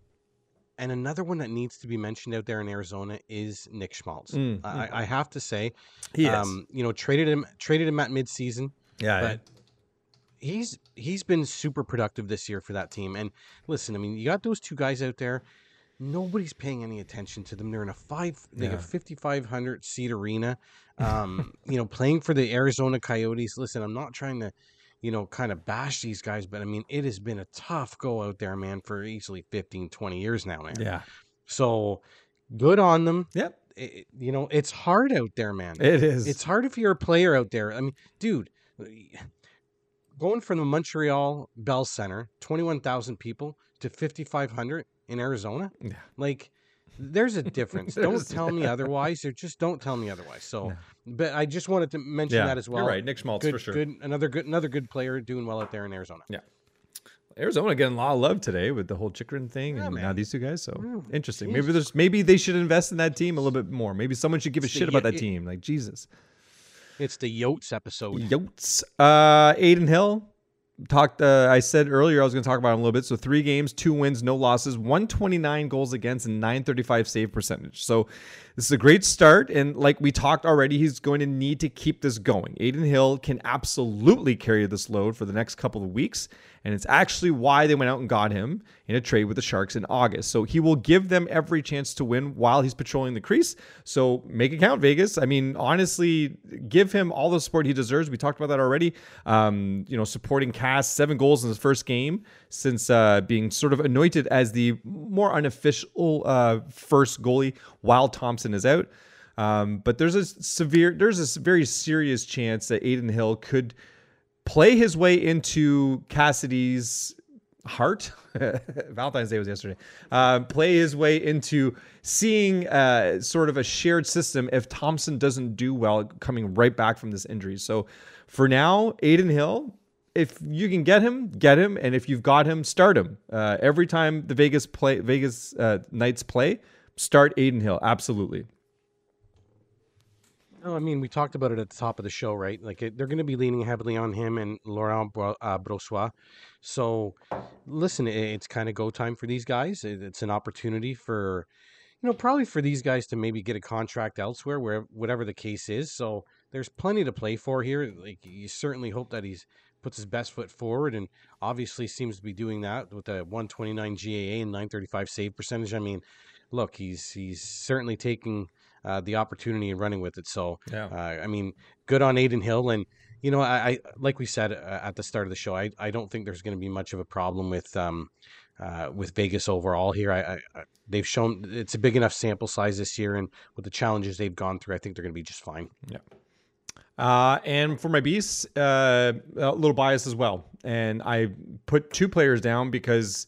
and another one that needs to be mentioned out there in Arizona is Nick Schmaltz. Mm, I, I have to say, He um, you know, traded him, traded him at midseason, yeah, but he's he's been super productive this year for that team. And listen, I mean, you got those two guys out there. Nobody's paying any attention to them. They're in a five, they Yeah. have fifty five hundred seat arena. Um, [LAUGHS] you know, playing for the Arizona Coyotes. Listen, I'm not trying to, you know, kind of bash these guys, but I mean, it has been a tough go out there, man, for easily 15, 20 years now, man. yeah, So good on them. yep. It- you know, it's hard out there, man. It is. It's hard if you're a player out there. I mean, dude, going from the Montreal Bell Center, 21,000 people, to 5,500 in Arizona, Yeah. like, there's a [LAUGHS] difference. don't tell me [LAUGHS] otherwise, or just don't tell me otherwise. So, No. but I just wanted to mention yeah, that as well. You're right, Nick Schmaltz Good, for sure. good, another good, another good player doing well out there in Arizona. Yeah, Arizona getting a lot of love today with the whole Chychrun thing, Yeah, and now these two guys. So interesting. Maybe there's maybe they should invest in that team a little bit more. Maybe someone should give a It's the- shit about yeah, that it- team. Like Jesus. It's the Yotes episode. Yotes. Uh, Adin Hill talked. Uh, I said earlier I was going to talk about him a little bit. So three games, two wins, no losses, 129 goals against, and 935 save percentage. So this is a great start. And like we talked already, he's going to need to keep this going. Adin Hill can absolutely carry this load for the next couple of weeks. And it's actually why they went out and got him in a trade with the Sharks in August. So he will give them every chance to win while he's patrolling the crease. So make it count, Vegas. I mean, honestly, give him all the support he deserves. We talked about that already. Um, you know, supporting Cass, seven goals in his first game since uh, being sort of anointed as the more unofficial uh, first goalie while Thompson is out. Um, but there's a severe, there's a very serious chance that Adin Hill could play his way into Cassidy's heart. [LAUGHS] Valentine's Day was yesterday. Uh, play his way into seeing uh, sort of a shared system if Thompson doesn't do well coming right back from this injury. So for now, Adin Hill, if you can get him, get him, and if you've got him, start him. Uh, every time the Vegas play, Vegas uh, Knights play, start Adin Hill. Absolutely. No, I mean we talked about it at the top of the show, right? Like it, they're going to be leaning heavily on him and Laurent uh, Brossoit. So, listen, it, it's kind of go time for these guys. It, it's an opportunity for, you know, probably for these guys to maybe get a contract elsewhere, where whatever the case is. So there's plenty to play for here. Like you certainly hope that he's puts his best foot forward, and obviously seems to be doing that with a 129 GAA and 935 save percentage. I mean, look, he's he's certainly taking uh, the opportunity and running with it. So, Yeah. uh, I mean, good on Adin Hill. And, you know, I, I like we said uh, at the start of the show, I, I don't think there's going to be much of a problem with um, uh, with Vegas overall here. I, I, they've shown it's a big enough sample size this year, and with the challenges they've gone through, I think they're going to be just fine. Uh, and for my beasts, uh, a little bias as well. And I put two players down because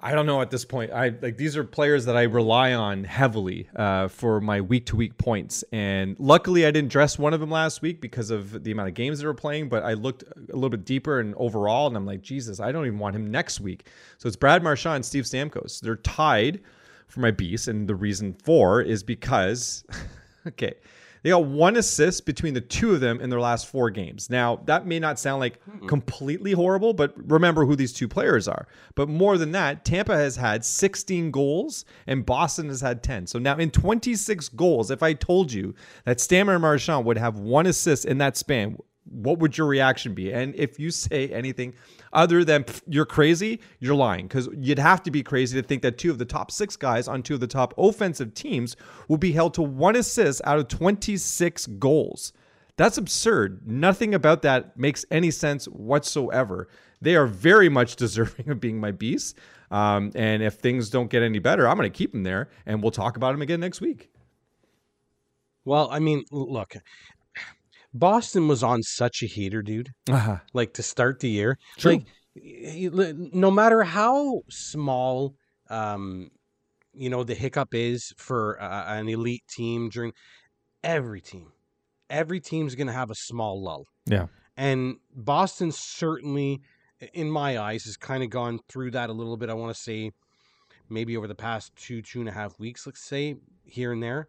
I don't know at this point. I like these are players that I rely on heavily uh, for my week to week points. And luckily, I didn't dress one of them last week because of the amount of games they were playing. But I looked a little bit deeper and overall, and I'm like, Jesus, I don't even want him next week. So it's Brad Marchand and Steve Stamkos. They're tied for my beasts, and the reason for is because, [LAUGHS] okay. They got one assist between the two of them in their last four games. Now, that may not sound like hmm. completely horrible, but remember who these two players are. But more than that, Tampa has had 16 goals and Boston has had 10. So now in 26 goals, if I told you that Stammer and Marchand would have one assist in that span, what would your reaction be? And if you say anything other than "Pff, you're crazy, you're lying because you'd have to be crazy to think that two of the top six guys on two of the top offensive teams will be held to one assist out of 26 goals. That's absurd. Nothing about that makes any sense whatsoever. They are very much [LAUGHS] deserving of being my beasts. Um, and if things don't get any better, I'm going to keep them there and we'll talk about them again next week. Well, I mean, look, Boston was on such a heater, dude. Uh-huh. like to start the year. True. Like no matter how small um you know the hiccup is for uh, an elite team during every team every team's going to have a small lull. Yeah. And Boston certainly in my eyes has kind of gone through that a little bit. I want to say maybe over the past two two and a half weeks, let's say here and there.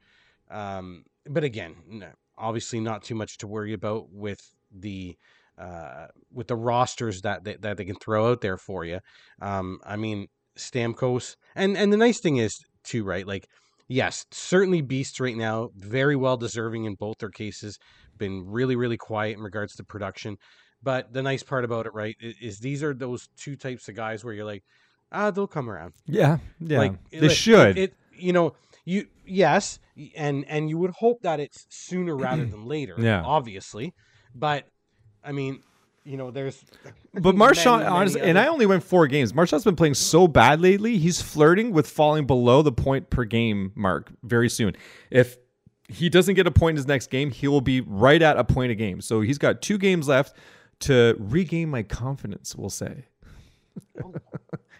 Um, but again, no, obviously not too much to worry about with the uh, with the rosters that, that that they can throw out there for you. Um, I mean Stamkos, and and the nice thing is too, right? Like, yes, certainly beasts right now, very well deserving in both their cases. Been really really quiet in regards to production, but the nice part about it, right, i- is these are those two types of guys where you're like, ah, they'll come around. Yeah. Yeah. Like they like, should. It, you know, you yes, and and you would hope that it's sooner rather than [CLEARS THROAT] later. Yeah. obviously, but I mean, you know, there's But [LAUGHS] many honestly, and I only went four games. Marchand's been playing so bad lately. He's flirting with falling below the point per game mark very soon. If he doesn't get a point in his next game, he will be right at a point a game. So he's got two games left to regain my confidence. We'll say [LAUGHS] oh.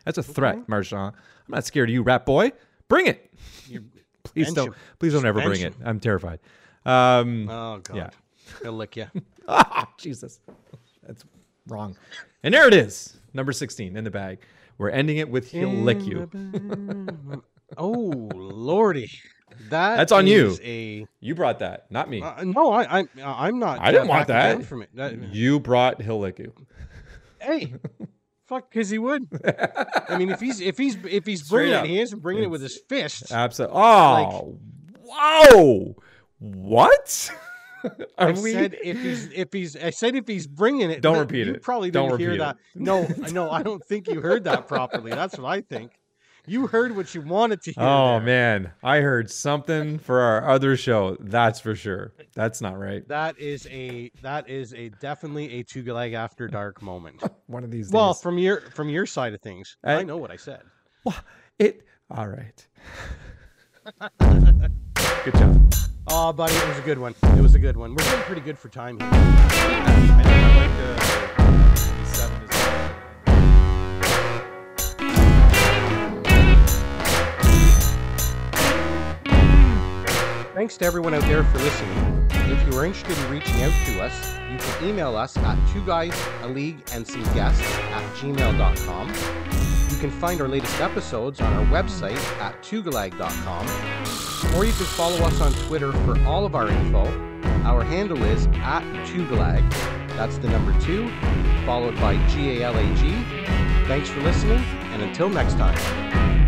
that's a threat, Marchand. I'm not scared of you, rat boy. Bring it. [LAUGHS] Please don't. Please don't ever bring it. I'm terrified. Um, oh god, Yeah. he'll lick you. [LAUGHS] Ah, [LAUGHS] Jesus. That's wrong. And there it is. Number 16 in the bag. We're ending it with he'll lick you. oh lordy, that That's on you. A You brought that, not me. uh, no, I, I I'm not. I didn't want that. From it. That- You brought he'll lick you. hey, fuck, because he would. I mean, if he's if he's if he's Straight bringing up. it, he isn't bringing it with his fists. Absolutely. Oh, whoa. What? [LAUGHS] Are I we? said if he's if he's I said if he's bringing it. Don't repeat you it. Probably Don't didn't hear repeat that. it. No, no, I don't think you heard that properly. That's what I think. You heard what you wanted to hear. oh, there. man. I heard something for our other show. That's for sure. That's not right. That is a that is a definitely a two leg after dark moment. [LAUGHS] One of these days. well, from your from your side of things, I- I know what I said. Well, it. All right. [LAUGHS] Good job. Oh, buddy, it was a good one. It was a good one. We're doing pretty good for time here. I know I Thanks to everyone out there for listening. If you are interested in reaching out to us, you can email us at two guys, a league, and some guests at gmail.com. You can find our latest episodes on our website at twogalag.com. or you can follow us on Twitter for all of our info. Our handle is at Tugalag. That's the number two, followed by G A L A G. Thanks for listening, and until next time.